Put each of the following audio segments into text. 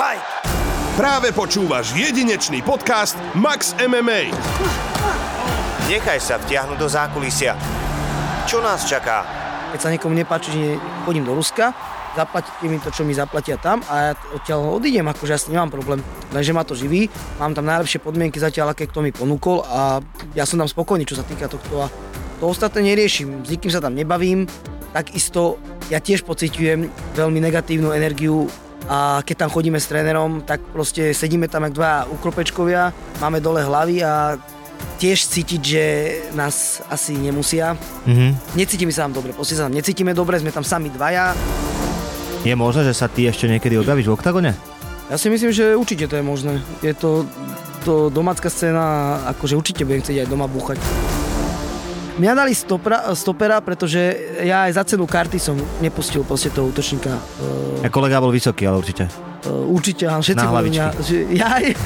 Fight! Práve počúvaš jedinečný podcast Max MMA. Nechaj sa vtiahnuť do zákulisia. Čo nás čaká? Keď sa niekomu nepáči, že chodím do Ruska, zaplatíte mi to, čo mi zaplatia tam a ja odtiaľ odídem, akože ja s nemám problém. Lenže ma to živí, mám tam najlepšie podmienky zatiaľ, aké kto mi ponúkol a ja som tam spokojný, čo sa týka tohto a to ostatné neriešim, s nikým sa tam nebavím, takisto ja tiež pociťujem veľmi negatívnu energiu a keď tam chodíme s trénerom, tak proste sedíme tam jak dva ukropečkovia, máme dole hlavy a tiež cítiť, že nás asi nemusia. Mhm. Necítime sa tam dobre, proste sa tam necítime dobre, sme tam sami dvaja. Je možné, že sa ty ešte niekedy objavíš v oktagone? Ja si myslím, že určite to je možné. Je to, to domácka scéna, akože určite budem chcieť aj doma búchať. Mňa dali stopera, stopera, pretože ja aj za cenu karty som nepustil proste toho útočníka. Uh, Ja kolega bol vysoký, ale určite. uh, určite, áno, všetci boli mňa, že, jaj.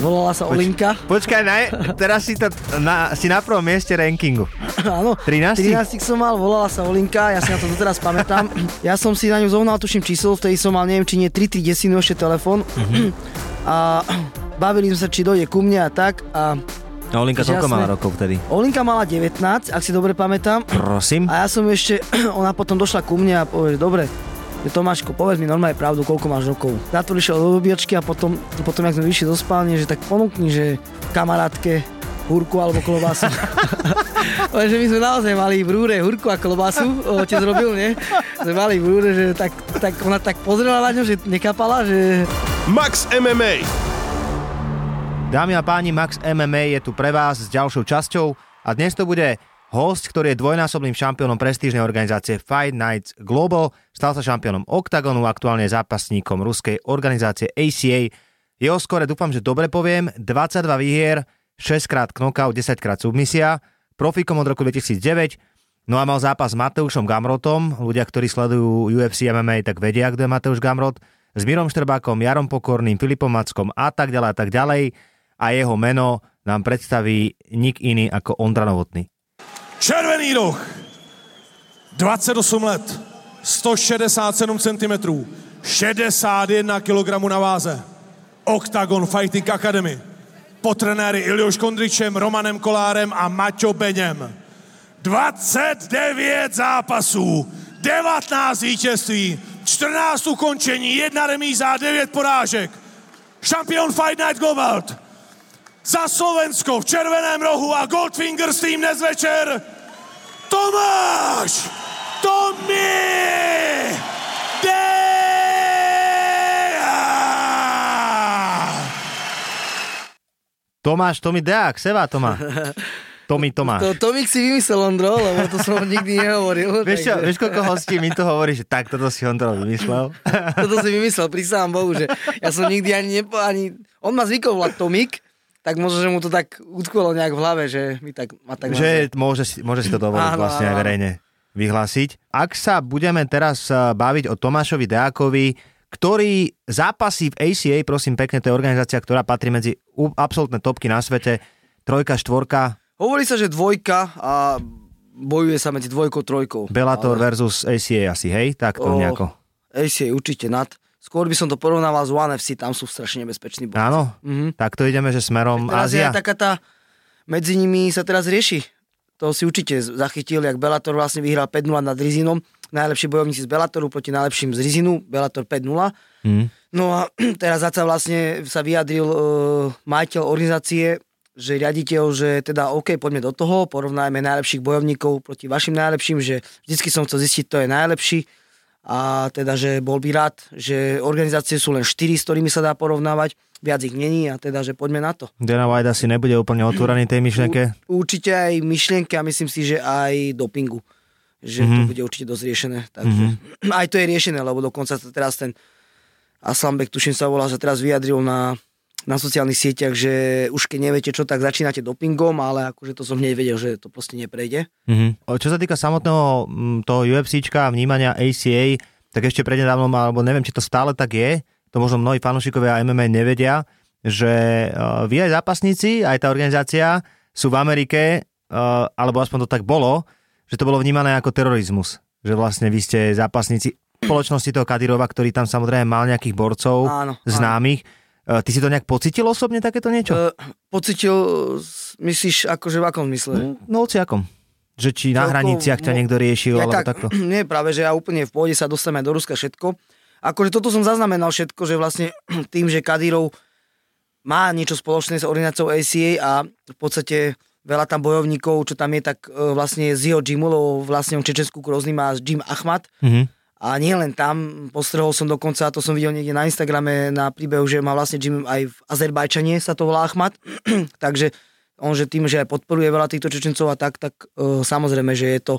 Volala sa Olinka. Počkaj, naj, teraz si, to, na, si na prvom mieste rankingu. Áno, 13? 13 som mal, volala sa Olinka, ja si na to doteraz pamätám. Ja som si na ňu zohnal, tuším číslo, vtedy som mal, neviem, či nie 3 3 desinu ešte telefón. Mhm. A bavili sme sa, či dojde ku mne a tak. A No, Olinka koľko mala rokov vtedy? Olinka mala 19, ak si dobre pamätám. Prosím? A ja som ešte, ona potom došla ku mne a povie, že dobre, že Tomáško, povedz mi normálne pravdu, koľko máš rokov. Táto išiel do obiačky a potom, potom jak sme vyšli do spálne, že tak ponúkni, že kamarátke hurku alebo klobásu. Lenže my sme naozaj mali v rúre hurku a klobásu, otec robil, nie? Sme mali v rúre, že tak, tak ona tak pozrela na ňu, že nekapala, že Max MMA. Dámy a páni, Max MMA je tu pre vás s ďalšou časťou a dnes to bude host, ktorý je dvojnásobným šampiónom prestížnej organizácie Fight Nights Global, stal sa šampiónom Octagonu, aktuálne zápasníkom ruskej organizácie ACA. Jeho skore dúfam, že dobre poviem, 22 výhier, 6 krát knockout, 10 krát submisia, profikom od roku 2009, no a mal zápas s Mateušom Gamrotom, ľudia, ktorí sledujú UFC MMA, tak vedia, kto je Mateuš Gamrot, s Mirom Štrbákom, Jarom Pokorným, Filipom Mackom a tak ďalej a tak ďalej a jeho meno nám predstaví nik iný ako Ondra Novotný. Červený roh, 28 let, 167 cm, 61 kg na váze. Octagon Fighting Academy. Po trenéry Ilioš Kondričem, Romanem Kolárem a Maťo Beňem. 29 zápasů, 19 vítězství, 14 ukončení, 1 remíza a 9 porážek. Šampion Fight Night Global. Za Slovensko v červeném rohu a Goldfingers tým dnes večer Tomáš Tomi! Tomáš, Tomi Deák, Seva Toma. Tomi to, Tomáš. to mi si vymyslel Ondro, lebo to som nikdy nehovoril. Vieš, čo, takže- vieš, koľko hostí mi to hovorí, že tak toto si Ondro vymyslel? Toto si vymyslel, prisám Bohu, že ja som nikdy ani nepo, ani... On ma zvykol volať Tomik, tak možno, že mu to tak utkvelo nejak v hlave, že mi tak, ma tak že môže, si- môže si to dovoliť Áno, vlastne aj verejne vyhlásiť. Ak sa budeme teraz eh, baviť o Tomášovi Deákovi, ktorý zápasí v ACA, prosím pekne, to je organizácia, ktorá patrí medzi absolútne topky na svete, trojka, štvorka, Hovorí sa, že dvojka a bojuje sa medzi dvojkou, trojkou. Bellator versus ACA asi, hej? Tak to O, nejako. AC je určite nad. Skôr by som to porovnával s One FC, tam sú strašne nebezpeční bojci. Áno? Mhm. Tak to ideme, že smerom Teraz je Ázia. aj taká tá, medzi nimi sa teraz rieši. To si určite zachytil, jak Bellator vlastne vyhral 5-0 nad Rizinom. Najlepší bojovníci z Bellatoru proti najlepším z Rizinu, Bellator 5-0. Hm. No a teraz zasa vlastne sa vyjadril uh, majiteľ organizácie, že riaditeľ, že teda OK, poďme do toho, porovnajme najlepších bojovníkov proti vašim najlepším, že vždycky som chcel zistiť, to je najlepší a teda, že bol by rád, že organizácie sú len 4, s ktorými sa dá porovnávať, viac ich není a teda, že poďme na to. Dana White asi nebude úplne otvorený tej myšlienke. U, určite aj myšlienky a myslím si, že aj dopingu. Že Mhm. mm-hmm. to bude určite dosť riešené. Takže mm-hmm. aj to je riešené, lebo dokonca sa teraz ten Aslanbek, tuším sa volá, že teraz vyjadril na, na sociálnych sieťach, že už keď neviete čo, tak začínate dopingom, ale akože to som hneď vedel, že to proste neprejde. Mhm. O, Čo sa týka samotného mm, toho UFCčka a vnímania ACA, tak ešte prednedávnom, alebo neviem, či to stále tak je, to možno mnohí fanúšikovia MMA nevedia, že uh, vy aj zápasníci, aj tá organizácia sú v Amerike, uh, alebo aspoň to tak bolo, že to bolo vnímané ako terorizmus. Že vlastne vy ste zápasníci spoločnosti toho Kadirova, ktorý tam samozrejme mal nejakých borcov Áno, áno. známych. E, Ty si to nejak pocitil osobne takéto niečo? Uh, pocitil, myslíš, akože v akom zmysle? No akom? Že či na Celkovo hraniciach ťa mo- niekto riešil, alebo tak, takto? Nie, práve, že ja úplne v pôde sa dostanem do Ruska všetko. Akože toto som zaznamenal všetko, že vlastne tým, že Kadyrov má niečo spoločné s organizáciou ACA a v podstate veľa tam bojovníkov, čo tam je, tak e, vlastne z jeho gymu, lebo vlastne on Čečenskú Krozny má Jim Ahmad. Mhm. A nie len tam, postrehol som dokonca, a to som videl niekde na Instagrame na príbehu, že má vlastne Jim aj v Azerbajčane sa to volá Ahmad. Takže on, že tým, že aj podporuje veľa týchto Čečencov a tak, tak e, samozrejme, že je to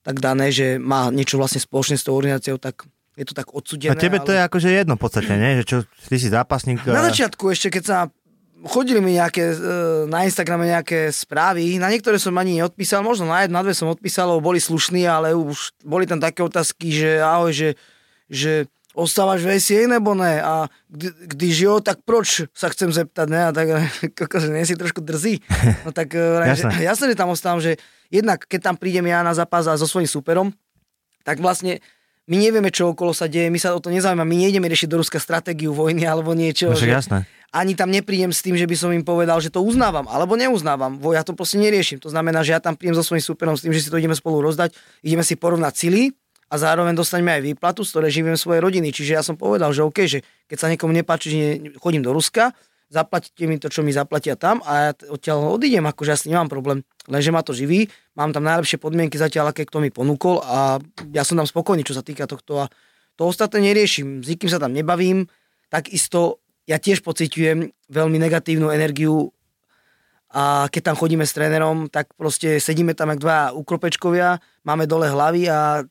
tak dané, že má niečo vlastne spoločné s tou organizáciou, tak je to tak odsudené. A tebe to je ale... akože jedno v podstate, nie? Že čo, ty si zápasník. Na a- začiatku ešte, keď sa chodili mi nejaké, e, na Instagrame nejaké správy, na niektoré som ani neodpísal, možno na jednu, na dve som odpísal, boli slušní, ale už boli tam také otázky, že ahoj, že, že ostávaš v SCA nebo ne? A kdy, když jo, tak proč sa chcem zeptať, ne? A tak, kokos, nie si trošku drzý. No tak e, vrajím, že, Jasné. jasné, že tam ostávam, že jednak, keď tam prídem ja na zápas a so svojím superom, tak vlastne my nevieme, čo okolo sa deje, my sa o to nezaujímame, my nejdeme riešiť do Ruska stratégiu vojny alebo niečo. No že- jasné. ani tam neprídem s tým, že by som im povedal, že to uznávam, alebo neuznávam. Vo, ja to proste neriešim. To znamená, že ja tam prídem so svojím superom s tým, že si to ideme spolu rozdať, ideme si porovnať sily a zároveň dostaneme aj výplatu, z ktorej živím svoje rodiny. Čiže ja som povedal, že OK, že keď sa niekomu nepáči, že chodím do Ruska, zaplatíte mi to, čo mi zaplatia tam a ja odtiaľ odídem, akože ja s nemám problém. Lenže ma to živí, mám tam najlepšie podmienky zatiaľ, aké kto mi ponúkol a ja som tam spokojný, čo sa týka tohto a to ostatné neriešim. S nikým sa tam nebavím, takisto ja tiež pociťujem veľmi negatívnu energiu a keď tam chodíme s trénerom, tak proste sedíme tam jak dva ukropečkovia, máme dole hlavy a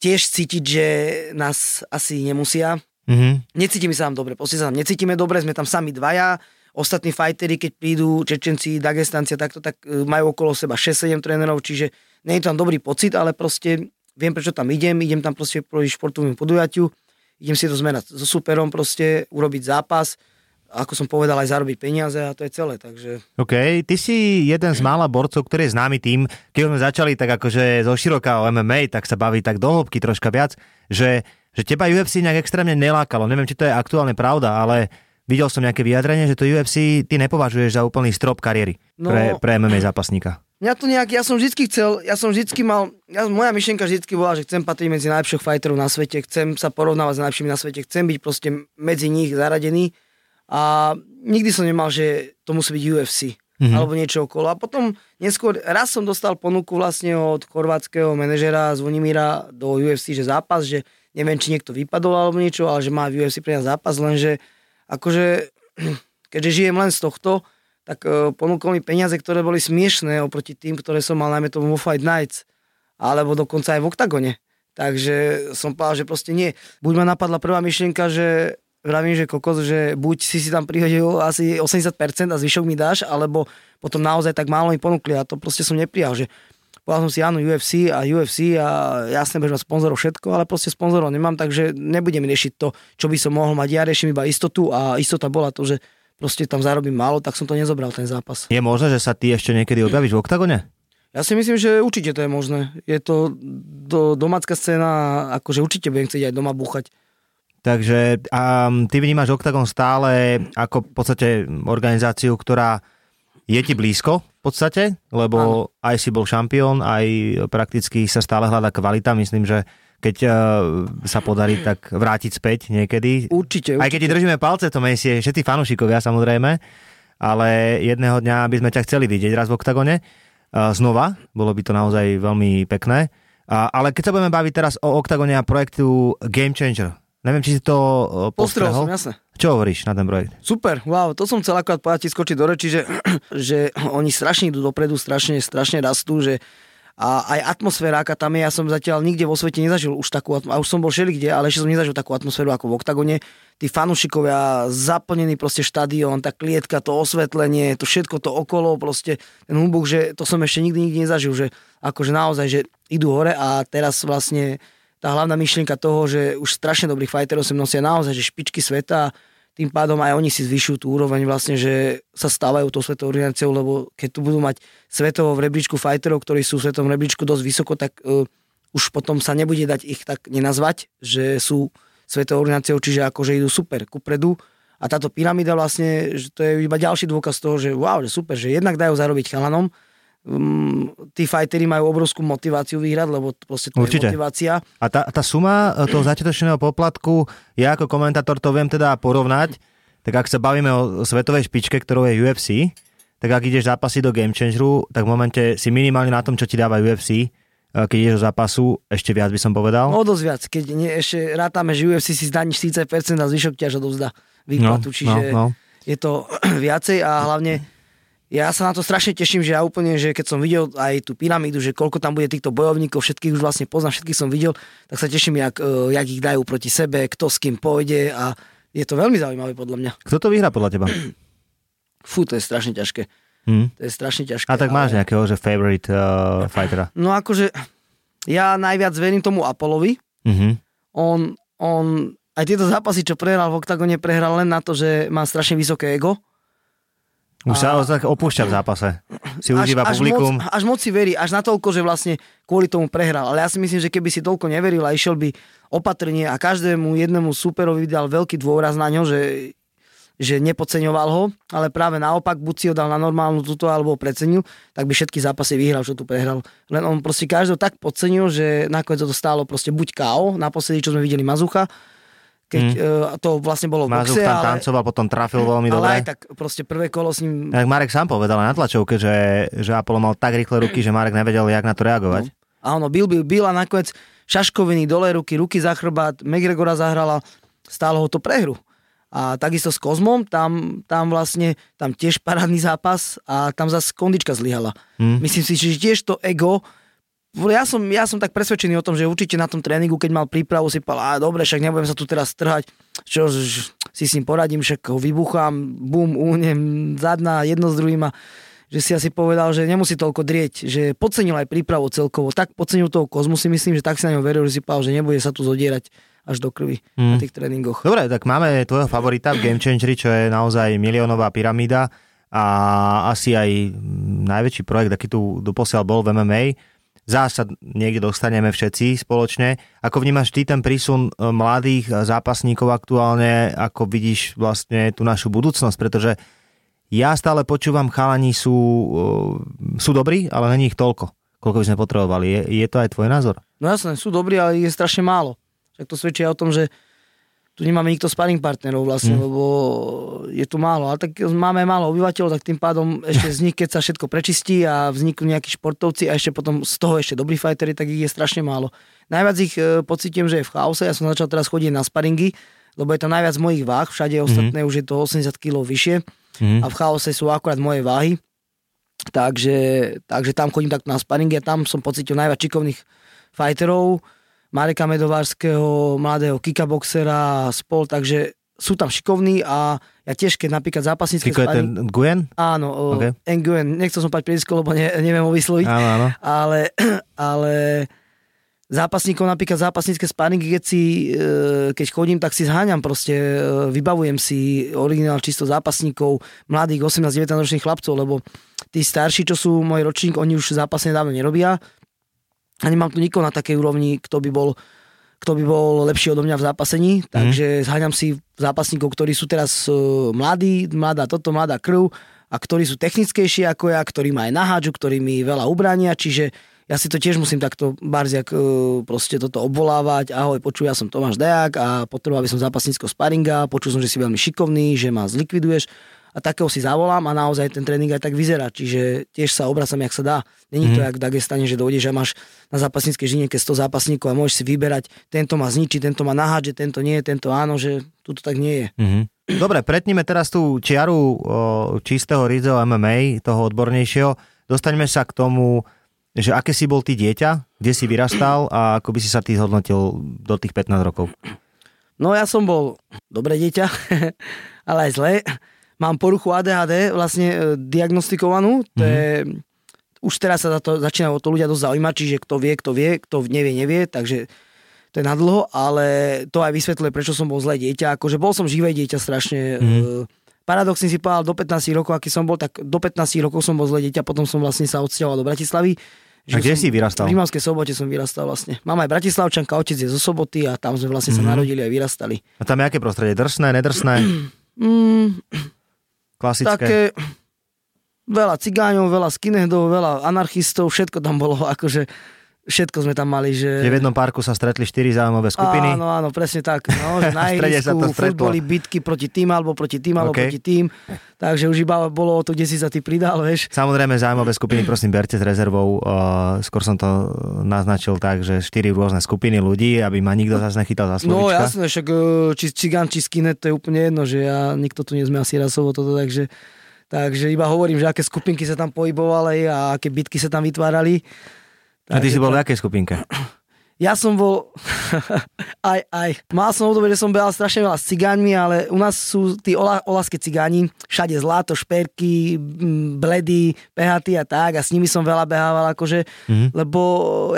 tiež cítiť, že nás asi nemusia. Mhm. Necítime sa tam dobre, proste sa tam necítime dobre, sme tam sami dvaja, ostatní fajteri, keď prídu Čečenci, Dagestanci takto, tak e, majú okolo seba 6-7 trénerov, čiže nie je tam dobrý pocit, ale proste viem, prečo tam idem, idem tam proste proti športovému podujatiu, idem si to zmerať so superom proste, urobiť zápas, ako som povedal, aj zarobiť peniaze a to je celé, takže OK, ty si jeden z mála borcov, ktorý je známy tým, keď sme začali tak akože zo široka o MMA, tak sa baví tak do hĺbky troška viac, že, že teba UFC nejak extrémne nelákalo. Neviem, či to je aktuálne pravda, ale videl som nejaké vyjadrenie, že to UFC ty nepovažuješ za úplný strop kariéry No. pre, pre MMA zápasníka. Mňa to nejak, ja som vždycky chcel, ja som vždycky mal, ja, moja myšlienka vždycky bola, že chcem patriť medzi najlepších fighterov na svete, chcem sa porovnávať s najlepšími na svete, chcem byť proste medzi nich zaradený a nikdy som nemal, že to musí byť UFC mm-hmm. alebo niečo okolo. A potom neskôr, raz som dostal ponuku vlastne od chorvátskeho manažera Zvonimíra do UFC, že zápas, že neviem, či niekto vypadol alebo niečo, ale že má v UFC pre nás zápas, lenže akože, keďže žijem len z tohto, tak uh, ponúkol mi peniaze, ktoré boli smiešné oproti tým, ktoré som mal najmä tomu vo Fight Nights, alebo dokonca aj v Octagone. Takže som povedal, že proste nie. Buď ma napadla prvá myšlienka, že vravím, že kokos, že buď si si tam prihodil asi 80% a zvyšok mi dáš, alebo potom naozaj tak málo mi ponúkli a to proste som neprijal, že povedal som si áno UFC a UFC a jasne mať sponzorov všetko, ale proste sponzorov nemám, takže nebudem riešiť to, čo by som mohol mať. Ja riešim iba istotu a istota bola to, že proste tam zarobím málo, tak som to nezobral ten zápas. Je možné, že sa ty ešte niekedy objavíš v oktagone? Ja si myslím, že určite to je možné. Je to do, domácka scéna, akože určite budem chcieť aj doma búchať. Takže um, ty vnímaš Octagon stále ako v podstate organizáciu, ktorá je ti blízko v podstate, lebo Áno. aj si bol šampión, aj prakticky sa stále hľadá kvalita. Myslím, že keď uh, sa podarí tak vrátiť späť niekedy. Určite, Aj keď ti držíme palce, to mesie všetci fanúšikovia samozrejme, ale jedného dňa by sme ťa chceli vidieť raz v Octagone. Uh, znova, bolo by to naozaj veľmi pekné. Uh, ale keď sa budeme baviť teraz o Octagone a projektu Game Changer, neviem, či si to uh, Postrel postrehol. som, jasne. Čo hovoríš na ten projekt? Super, wow, to som chcel akorát povedať skočiť do reči, že, že oni strašne idú dopredu, strašne, strašne rastú, že a aj atmosféra, aká tam je, ja som zatiaľ nikde vo svete nezažil už takú a už som bol všelikde, ale ešte som nezažil takú atmosféru ako v Oktagone. Tí fanúšikovia, zaplnený proste štadión, tá klietka, to osvetlenie, to všetko to okolo, proste ten humbuk, že to som ešte nikdy nikdy nezažil, že akože naozaj, že idú hore a teraz vlastne tá hlavná myšlienka toho, že už strašne dobrých fighterov sem nosia naozaj, že špičky sveta, tým pádom aj oni si zvyšujú tú úroveň vlastne, že sa stávajú tou svetovou organizáciou, lebo keď tu budú mať svetovo v rebríčku fighterov, ktorí sú v svetovom rebríčku dosť vysoko, tak uh, už potom sa nebude dať ich tak nenazvať, že sú svetovou organizáciou, čiže akože idú super kupredu. A táto pyramída vlastne, že to je iba ďalší dôkaz toho, že wow, že super, že jednak dajú zarobiť chalanom, um, tí fajteri majú obrovskú motiváciu vyhrať, lebo proste to Určite. je motivácia. A tá, tá suma e, toho začiatočného poplatku, ja ako komentátor to viem teda porovnať, tak ak sa bavíme o svetovej špičke, ktorou je UFC, tak ak ideš zápasiť do Game Changeru, tak v momente si minimálne na tom, čo ti dáva UFC, e, keď ideš do zápasu, ešte viac by som povedal. No dosť viac, keď nie, ešte rátame, že UFC si zdaníš 40% a zvyšok ťaž odovzdá výplatu, čiže no, no. je to viacej a hlavne ja sa na to strašne teším, že ja úplne, že keď som videl aj tú pyramídu, že koľko tam bude týchto bojovníkov, všetkých už vlastne poznám, všetkých som videl, tak sa teším, jak, eh, jak ich dajú proti sebe, kto s kým pôjde a je to veľmi zaujímavé podľa mňa. Kto to vyhrá podľa teba? Fú, to je strašne ťažké. Hm. To je strašne ťažké. A tak máš ale- nejakého, že favorite uh, fightera. No akože, ja najviac verím tomu Apolovi. Mhm. On, on, aj tieto zápasy, čo prehral v oktagone, prehral len na to, že má strašne vysoké ego. Už sa tak opúšťa v zápase. Si užíva až, publikum. Moc, až moc si verí, až natoľko, že vlastne kvôli tomu prehral. Ale ja si myslím, že keby si toľko neveril a išiel by opatrne a každému jednému superovi dal veľký dôraz na ňo, že, že nepodceňoval ho, ale práve naopak, buď si ho dal na normálnu túto alebo ho precenil, tak by všetky zápasy vyhral, čo tu prehral. Len on proste každého tak podcenil, že nakoniec to stálo proste buď KO, naposledy, čo sme videli Mazucha, keď mm. to vlastne bolo v Mazuk boxe, tam ale, tancoval, potom trafil veľmi ale dobre. aj tak proste prvé kolo s ním Tak Marek sám povedal na tlačovke, že, že Apollo mal tak rýchle ruky, že Marek nevedel, jak na to reagovať. A ono bil, bil, bil a nakoniec šaškoviny dole ruky, ruky za chrbát, McGregora zahrala, stálo ho to prehru. A takisto s Kozmom, tam, tam vlastne, tam tiež parádny zápas a tam zase kondička zlyhala. Hm. Myslím si, že tiež to ego, ja som, ja som tak presvedčený o tom, že určite na tom tréningu, keď mal prípravu, si povedal, a dobre, však nebudem sa tu teraz trhať, čo si s ním poradím, však ho vybuchám, bum, únem, zadná, jedno s druhým a že si asi povedal, že nemusí toľko drieť, že podcenil aj prípravu celkovo. Tak podcenil toho kozmu si myslím, že tak si na ňo veril, že si povedal, že nebude sa tu zodierať až do krvi Mm. na tých tréningoch. Dobre, tak máme tvojho favorita v Game Changeri, čo je naozaj miliónová pyramída a asi aj najväčší projekt, aký tu doposiaľ bol v MMA. Zás sa niekde dostaneme všetci spoločne. Ako vnímaš ty ten prísun e, mladých e, zápasníkov aktuálne, ako vidíš vlastne tú našu budúcnosť, pretože ja stále počúvam, chalani sú, e, sú dobrí, ale není ich toľko, koľko by sme potrebovali. Je, je to aj tvoj názor? No jasné, sú dobrí, ale ich je strašne málo. Však to svedčí o tom, že tu nemáme nikto sparring partnerov vlastne, mm. lebo je tu málo. Ale tak máme málo obyvateľov, tak tým pádom ešte z nich, keď sa všetko prečistí a vzniknú nejakí športovci a ešte potom z toho ešte dobrí fightery, tak ich je strašne málo. Najviac ich e, pocitím, že je v chaose. Ja som začal teraz chodiť na sparingy, lebo je tam najviac mojich váh, všade ostatné už je to 80 kg vyššie Mhm. a v chaose sú akurát moje váhy. Takže, takže tam chodím takto na sparingy a tam som pocitil najviac šikovných fighterov, Mareka Medovárskeho, mladého kikaboxera, spol, takže sú tam šikovní a ja tiež, keď napríklad zápasnícke Kiko je ten Guen? Áno, Okay. okay. Nguyen, nechcel som pať priedisko, lebo ne, neviem ho vysloviť, Áno, áno. ale, ale zápasníkov, napríklad zápasnícke sparingy, keď, si, e, keď chodím, tak si zháňam proste, e, vybavujem si originál čisto zápasníkov, mladých 18-19 ročných chlapcov, lebo tí starší, čo sú môj ročník, oni už zápasne dávno nerobia a nemám tu nikoho na takej úrovni, kto by bol kto by bol lepší odo mňa v zápasení, takže zháňam si zápasníkov, ktorí sú teraz e, mladí, mladá toto, mladá krv a ktorí sú technickejší ako ja, ktorí ma aj naháďu, ktorí mi veľa ubránia, čiže ja si to tiež musím takto barziak e, proste toto obvolávať. Ahoj, počuj, ja som Tomáš Dejak a potreboval by som zápasníckého sparinga, počul som, že si veľmi šikovný, že ma zlikviduješ a takého si zavolám a naozaj ten tréning aj tak vyzerá, čiže tiež sa obracam, jak sa dá. Není to jak v Dagestane, že dojdeš a máš na zápasníckej žinieke 100 zápasníkov a môžeš si vyberať, tento ma zničí, tento ma nahádže, tento nie, tento áno, že tuto tak nie je. Mhm. Dobre, pretníme teraz tú čiaru o, čistého Rizzo MMA, toho odbornejšieho. Dostaňme sa k tomu, že aké si bol ty dieťa, kde si vyrastal a ako by si sa ty zhodnotil do tých 15 rokov. No ja som bol dobré dieťa, ale aj zlé. Mám poruchu ADHD vlastne e, diagnostikovanú, to je, už teraz sa to, začínajú o to ľudia dosť zaujímať, čiže kto vie, kto vie, kto nevie, nevie, takže to je nadlho, ale to aj vysvetľuje, prečo som bol zlé dieťa. Akože bol som živé dieťa strašne. Mm. Paradoxne si povedal, do 15 rokov, aký som bol, tak do 15 rokov som bol zlé dieťa, potom som vlastne sa odsťahoval do Bratislavy. A kde som- si vyrastal? V Rímavskej sobote som vyrastal vlastne. Mám aj Bratislavčanka, otec je zo soboty a tam sme vlastne sa Mhm. narodili a vyrastali. A tam je aké prostredie? Drsné, nedrsné? Mm, Klasické? také veľa cigáňov, veľa skinheadov, veľa anarchistov, všetko tam bolo, akože všetko sme tam mali, že... Že v jednom parku sa stretli štyri zaujímavé skupiny? Áno, áno, presne tak. No, že na ihrisku boli bitky proti tým, alebo proti tým, alebo OK. proti tým. Takže už iba bolo to, kde si sa ty pridal, vieš. Samozrejme, zaujímavé skupiny, prosím, berte s rezervou. Uh, skôr som to naznačil tak, že štyri rôzne skupiny ľudí, aby ma nikto zase nechytal za No slovička. jasné, však e, či cigán, či skinhead, to je úplne jedno, že ja, nikto tu nie sme asi rasovo toto, takže, takže iba hovorím, že aké skupinky sa tam pohybovali a aké bitky sa tam vytvárali. A ty si bol v akej skupinke? Ja som bol... aj, aj. Mal som obdobie, že som behal strašne veľa s cigáňmi, ale u nás sú tí ola, olaské cigáni, všade zlato, šperky, bledy, pehaty a tak a s nimi som veľa behával, akože, mm-hmm. lebo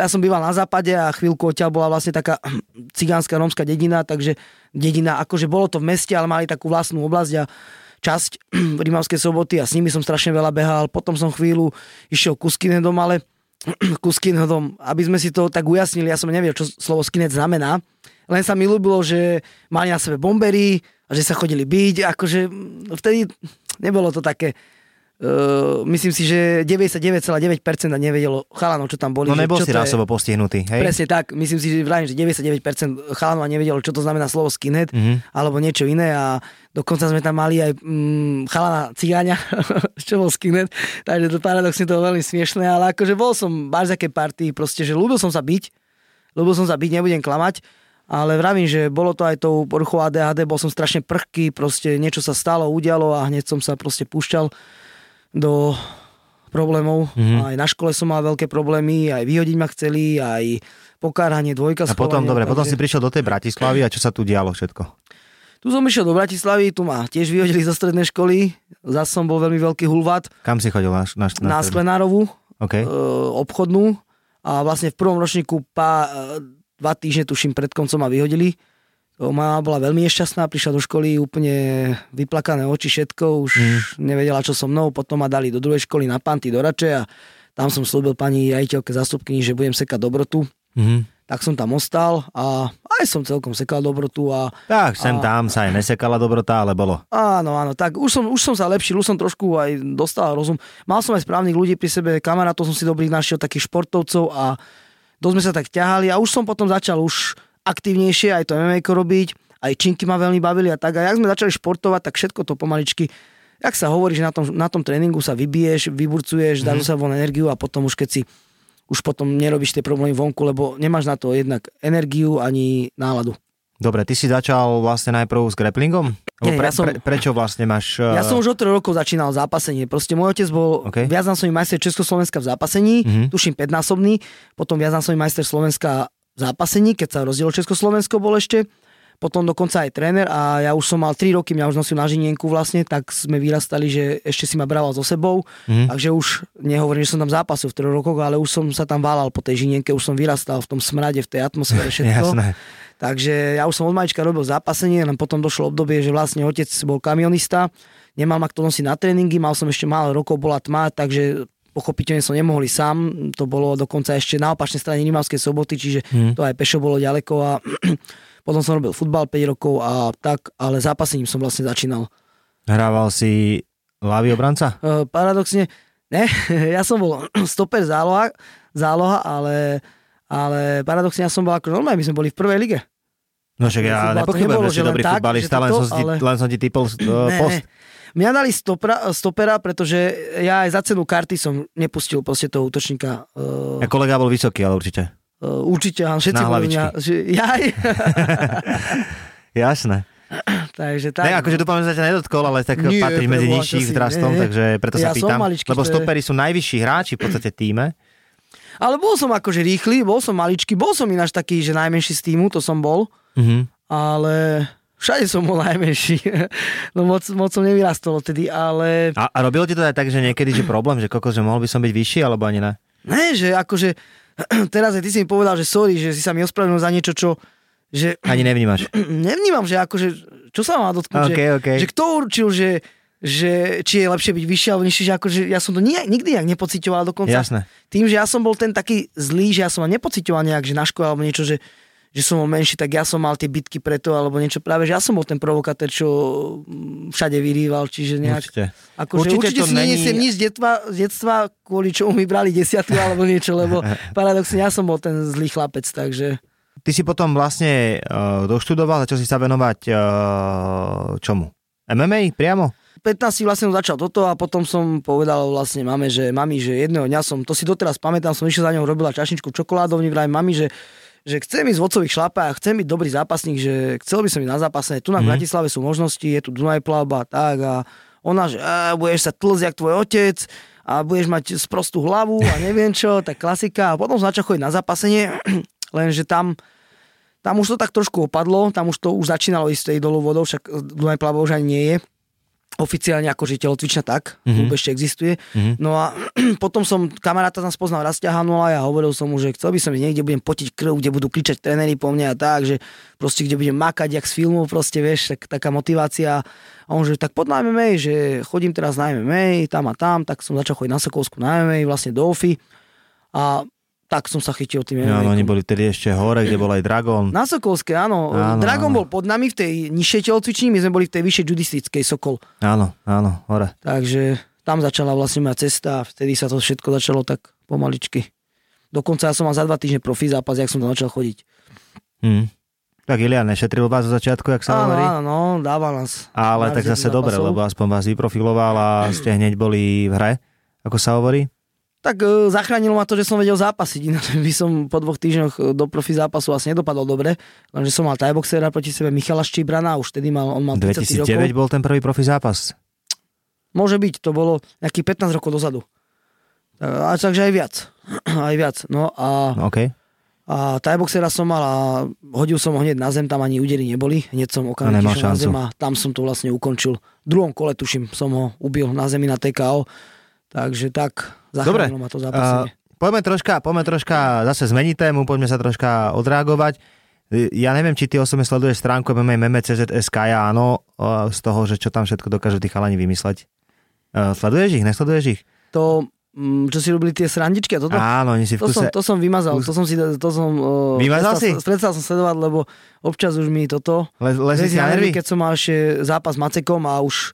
ja som býval na západe a chvíľku odtiaľ bola vlastne taká cigánska rómska dedina, takže dedina, akože bolo to v meste, ale mali takú vlastnú oblasť a časť Rímavskej soboty a s nimi som strašne veľa behal. Potom som chvíľu išiel ku skinheadom, ale ku skinheadom, aby sme si to tak ujasnili, ja som nevedel, čo slovo skinhead znamená. Len sa mi ľúbilo, že mali na sebe bombery a že sa chodili byť. Akože mm, vtedy nebolo to také... Uh, myslím si, že 99,9% nevedelo chalanov, čo tam boli. No že nebol čo si rasovo postihnutý, hej? Presne tak. Myslím si, že vravím, že 99% chalanov nevedelo, čo to znamená slovo skinhead Mhm. alebo niečo iné a dokonca sme tam mali aj mm, chalana cigáňa, čo bol skinhead, takže to paradoxne to veľmi smiešné, ale akože bol som také party, proste, že ľúbil som sa byť, ľúbil som sa byť, nebudem klamať, ale vravím, že bolo to aj tou poruchou ADHD, bol som strašne prchký, proste niečo sa stalo, udialo a hneď som sa proste púšťal do problémov. Mhm. Mm-hmm. Aj na škole som mal veľké problémy, aj vyhodiť ma chceli, aj pokárhanie, dvojka A potom, dobre, potom si takže- prišiel do tej Bratislavy a čo sa tu dialo všetko? Tu som išiel do Bratislavy, tu ma tiež vyhodili zo strednej školy, zase som bol veľmi veľký hulvat Kam si chodil na, na, na strednú? Sklenárovú, OK. e, obchodnú a vlastne v prvom ročníku pá, e, dva týždne, tuším, pred koncom ma vyhodili. Mama bola veľmi nešťastná, prišla do školy úplne vyplakané oči, všetko, už mm. nevedela, čo so mnou, potom ma dali do druhej školy na Panty do Rače a tam som slúbil pani rejiteľke zastupkyni, že budem sekať dobrotu. Mhm. Tak som tam ostal a aj som celkom sekal dobrotu a Tak, sem A- tam sa aj nesekala dobrota, ale bolo. Áno, áno, tak už som, už som sa lepšil, už som trošku aj dostal rozum. Mal som aj správnych ľudí pri sebe, kamarátov som si dobrých našiel, takých športovcov a dosť sme sa tak ťahali a už som potom začal už aktívnejšie aj to MMA robiť, aj činky ma veľmi bavili a tak. A jak sme začali športovať, tak všetko to pomaličky, jak sa hovorí, že na tom, na tom tréningu sa vybiješ, vyburcuješ, mm-hmm. sa von energiu a potom už keď si už potom nerobíš tie problémy vonku, lebo nemáš na to jednak energiu ani náladu. Dobre, ty si začal vlastne najprv s grapplingom? Nie, pre, ja som- pre, prečo vlastne máš... uh, Ja som už od 3 rokov začínal zápasenie. Proste môj otec bol OK. okay. viacnásobný majster Československa v zápasení, Mhm. mm-hmm. tuším 5-násobný, potom viacnásobný majster Slovenska zápasení, keď sa rozdielo Československo bol ešte, potom dokonca aj tréner a ja už som mal 3 roky, mňa už nosil na žinienku vlastne, tak sme vyrastali, že ešte si ma brával so sebou, mm-hmm. takže už nehovorím, že som tam zápasil v 3 rokoch, ale už som sa tam válal po tej žinienke, už som vyrastal v tom smrade, v tej atmosfére, všetko. Jasné. Takže ja už som od malička robil zápasenie, len potom došlo obdobie, že vlastne otec bol kamionista, nemal ma kto nosiť na tréningy, mal som ešte málo rokov, bola tma, takže pochopiteľne som nemohol ísť sám, to bolo dokonca ešte na opačnej strane Rimavskej soboty, čiže hmm. to aj pešo bolo ďaleko a potom som robil futbal 5 rokov a tak, ale zápasením som vlastne začínal. Hrával si ľavý obranca? E, paradoxne, ne, ja som bol stoper záloha, záloha ale, ale paradoxne ja som bol ako normálne, my sme boli v prvej lige. No však ja nepochybujem, že si dobrý tak, futbalista, len, som ale- len som ti typol uh, post. ne. Mňa dali stopera, stopera, pretože ja aj za cenu karty som nepustil proste toho útočníka. Uh, Ja kolega bol vysoký, ale určite. uh, určite, áno, všetci boli mňa, že jaj. Jasné. Takže tak. Ne, akože dúfam, že sa ťa nedotkol, ale tak Nie, patríš medzi nižších nie, nie. takže preto sa Ja som pýtam. maličký, Lebo stopery sú najvyšší hráči v podstate týme. Ale bol som akože rýchly, bol som maličký, bol som ináč taký, že najmenší z týmu, to som bol, Mhm. ale všade som bol najmenší. No moc, moc som nevyrastol tedy, ale A, a robilo ti to aj tak, že niekedy, že problém, že kokos, že mohol by som byť vyšší, alebo ani ne? ne, že akože teraz aj ty si mi povedal, že sorry, že si sa mi ospravedlnil za niečo, čo že Ani nevnímaš. nevnímam, že akože, čo sa má dotknúť, OK, že, OK. že kto určil, že, že či je lepšie byť vyššie alebo nižšie, že akože ja som to nie, nikdy nejak nepocitoval dokonca. Jasné. Tým, že ja som bol ten taký zlý, že ja som nepocitoval nejak, že na škole alebo niečo, že, že som bol menší, tak ja som mal tie bitky preto alebo niečo. Práve, že ja som bol ten provokatér, čo mm, všade vyrýval, čiže nejak... Určite. Akože Určite určite, to si není- nenesiem nič z detstva, z detstva, kvôli čomu mi brali desiatu alebo niečo, lebo paradoxne ja som bol ten zlý chlapec, takže... Ty si potom vlastne uh, doštudoval, začal si sa venovať uh, čomu? MMA priamo? 15 vlastne som začal toto a potom som povedal vlastne mame, že mami, že jedného dňa som, to si doteraz pamätám, som išiel za ňou, robila čašničku v čokoládovni, vraj mami, že že chcem ísť v ocových šlapách, chcem byť dobrý zápasník, že chcel by som ísť na zápasenie. Tu na Mhm. Bratislave sú možnosti, je tu Dunaj plavba, tak a ona, že e, budeš sa tlzť jak tvoj otec a budeš mať sprostú hlavu a neviem čo, tak klasika. A potom som začal chodiť na zápasenie, lenže tam tam už to tak trošku opadlo, tam už to už začínalo ísť tej dolu vodou, však Dunaj plavba už ani nie je oficiálne ako telocvična tak, mm-hmm. ešte existuje. Mm-hmm. No a potom som kamaráta tam spoznal Rastia Hanula a hovoril som mu, že chcel by som ísť niekde, budem potiť krv, kde budú kričať tréneri po mne a tak, že proste kde budem makať jak z filmu, proste vieš, tak, taká motivácia. A on že tak pod na MMA, že chodím teraz na MMA, tam a tam, tak som začal chodiť na Sokolsku na MMA, vlastne do OFI. A tak som sa chytil tým No, MMA. no, oni boli tedy ešte hore, kde bol aj Dragon. Na Sokolské, áno. Áno, Dragon áno. bol pod nami v tej nižšej telocvični, my sme boli v tej vyššej judistickej Sokol. Áno, áno, hore. Takže tam začala vlastne moja cesta a vtedy sa to všetko začalo tak pomaličky. Dokonca ja som mal za dva týždne profi zápas, jak som tam začal chodiť. Hm. Tak Ilian nešetril vás zo začiatku, jak sa Áno, hovorí. áno, no, dával nás. Ale tak zase dobre, zápasov. lebo aspoň vás vyprofiloval a ste hneď boli v hre, ako sa hovorí. Tak e, zachránilo ma to, že som vedel zápasiť, ináč by som po dvoch týždňoch e, do profi zápasu asi nedopadol dobre, lenže som mal tajboxera proti sebe Michala Štíbrana, už vtedy mal, on mal 30 2009 rokov. bol ten prvý profi zápas. Môže byť, to bolo nejakých 15 rokov dozadu. A, takže aj viac. aj viac. No a, No, OK. a tajboxera som mal a hodil som ho hneď na zem, tam ani údery neboli. Hneď som okamžite na zem a tam som to vlastne ukončil. V druhom kole, tuším, som ho ubil na zemi na TKO. Takže tak, Dobre. zachránilo ma to Uh, zápasenie. poďme troška, poďme troška zase zmeniť tému, poďme sa troška odreagovať. Ja neviem, či ty osobne sleduješ stránku MMA MMCZSK, ja áno, uh, z toho, že čo tam všetko dokážu tí chalani vymysleť. Uh, sleduješ ich, nesleduješ ich? To, mm, čo si robili tie srandičky a toto, Áno, oni si v to, som, kuse... to som vymazal, to som si, to som... Uh, Vymazal si? Prestal som sledovať, lebo občas už mi toto... Le, si nervy? keď som mal ešte zápas s Macekom a už,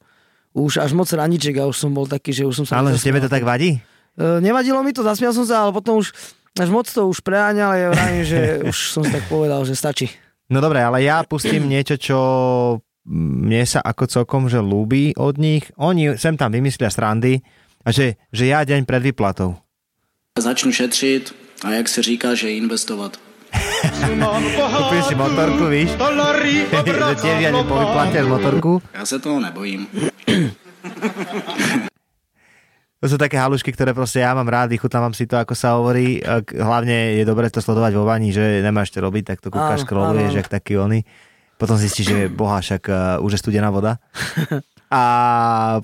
už až moc raniček a už som bol taký, že už som sa... Ale tebe to tak vadí? E, nevadilo mi to, zasmial som sa, ale potom už až moc to už preháňal, ja vravím, že už som si tak povedal, že stačí. No dobre, ale ja pustím niečo, čo mne sa ako celkom že ľúbi od nich. Oni sem tam vymyslia srandy a že, že ja deň pred výplatou. Začnu šetřit a jak se říká, že investovat. Kúpim si motorku, víš? že tiež ja z motorku. Já se toho nebojím. To sú také halušky, ktoré proste ja mám rád, vychutnávam si to, ako sa hovorí. Hlavne je dobre to sledovať vo vani, že nemáš čo robiť, tak to kúkaš, scrolluješ, jak taký ony. Potom zistíš, že boha, však uh, už je studená voda. A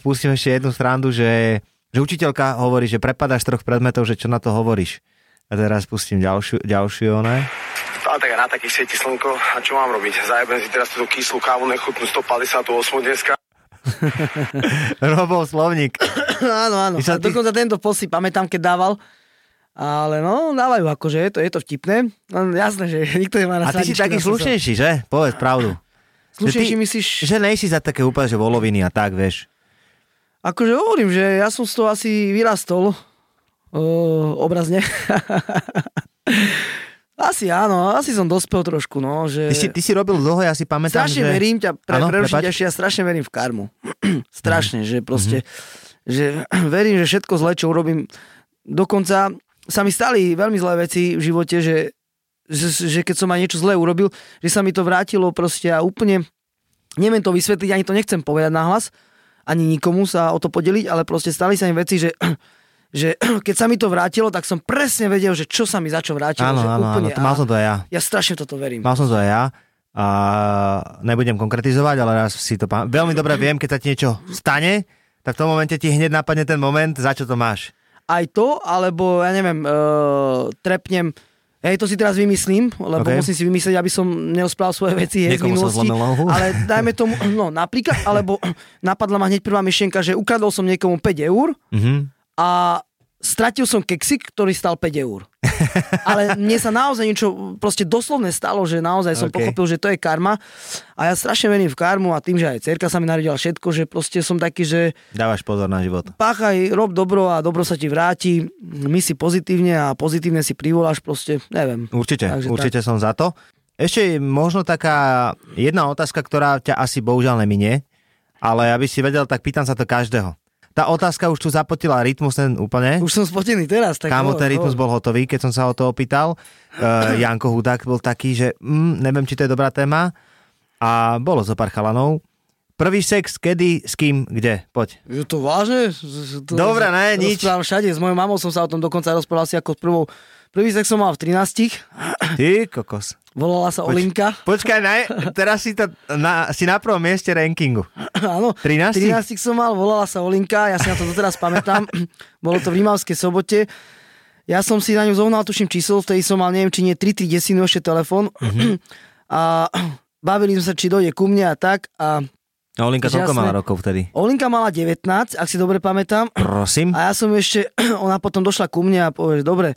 pustím ešte jednu strandu, že, že učiteľka hovorí, že prepadáš troch predmetov, že čo na to hovoríš. A teraz pustím ďalšiu, ďalšiu one. A tak na takých svieti slnko. A čo mám robiť? Zajebem si teraz túto kyslú kávu, nechutnú 158 dneska. Robov slovník. áno, áno. Ty sa- A ty- dokonca tento post si pamätám, keď dával. Ale no, dávajú akože, je to, je to vtipné. No, jasné, že nikto nemá A na ty si taký slušnejší, že? Povedz pravdu. Slušnejší Že ty- myslíš? Že nejsi za také úplne, že voloviny a tak, vieš. Akože hovorím, že ja som z toho asi vyrastol. Uh, obrazne. asi áno, asi som dospel trošku, no, že... Ty si, ty si robil dlho, ja si pamätám, strašne že... verím ťa, pre, Áno, prerušiť ja strašne verím v karmu. strašne, že proste, Mhm. že verím, že všetko zlé, čo urobím, dokonca sa mi stali veľmi zlé veci v živote, že, že, že keď som aj niečo zlé urobil, že sa mi to vrátilo proste a úplne, neviem to vysvetliť, ani to nechcem povedať nahlas, ani nikomu sa o to podeliť, ale proste stali sa mi veci, že že keď sa mi to vrátilo, tak som presne vedel, že čo sa mi za čo vrátilo. Áno, že áno, áno, to mal som to aj ja. Ja strašne toto verím. Mal som to aj ja. A nebudem konkretizovať, ale raz si to pam- Veľmi dobre viem, keď sa ti niečo stane, tak v tom momente ti hneď napadne ten moment, za čo to máš. aj to, alebo ja neviem, uh, trepnem Hej, to si teraz vymyslím, lebo OK. okay. musím si vymyslieť, aby som nerozprával svoje veci hej, z minulosti. Ale dajme tomu, no napríklad, alebo napadla ma hneď prvá myšlienka, že ukradol som niekomu 5 eur Mhm. A stratil som keksik, ktorý stal 5 eur. Ale mne sa naozaj niečo proste doslovne stalo, že naozaj som OK. okay. pochopil, že to je karma. A ja strašne verím v karmu a tým, že aj cerka sa mi naredila všetko, že proste som taký, že Dávaš pozor na život. páchaj, rob dobro a dobro sa ti vráti, my si pozitívne a pozitívne si privoláš proste, neviem. Určite, Takže určite som za to. Ešte možno taká jedna otázka, ktorá ťa asi bohužiaľ neminie, ale aby si vedel, tak pýtam sa to každého. Tá otázka už tu zapotila rytmus ten úplne. Už som spotený teraz. Tak Kámo, ten rytmus bol hotový, keď som sa o to opýtal. Uh, Janko Hudák bol taký, že mm, neviem, či to je dobrá téma. A bolo zo pár chalanov. Prvý sex, kedy, s kým, kde? Poď. Je to vážne? To, Dobre, ne, nič. Všade. S mojou mamou som sa o tom dokonca rozprával si ako s prvou. Prvý sex som mal v 13. Ty kokos. Volala sa Olinka. Počkaj, ne, teraz si, to na, si na prvom mieste rankingu. Áno. 13? 13 som mal, volala sa Olinka, ja si na to doteraz pamätám. Bolo to v Rímavskej sobote. Ja som si na ňu zohnal, tuším číslo, vtedy som mal, neviem, či nie 3 3 desinu ešte telefón. Mhm. A bavili sme sa, či dojde ku mne a tak. A No, Olinka jasné. mala rokov vtedy? Olinka mala 19, ak si dobre pamätám. Prosím. A ja som ešte, ona potom došla ku mne a povie, dobre,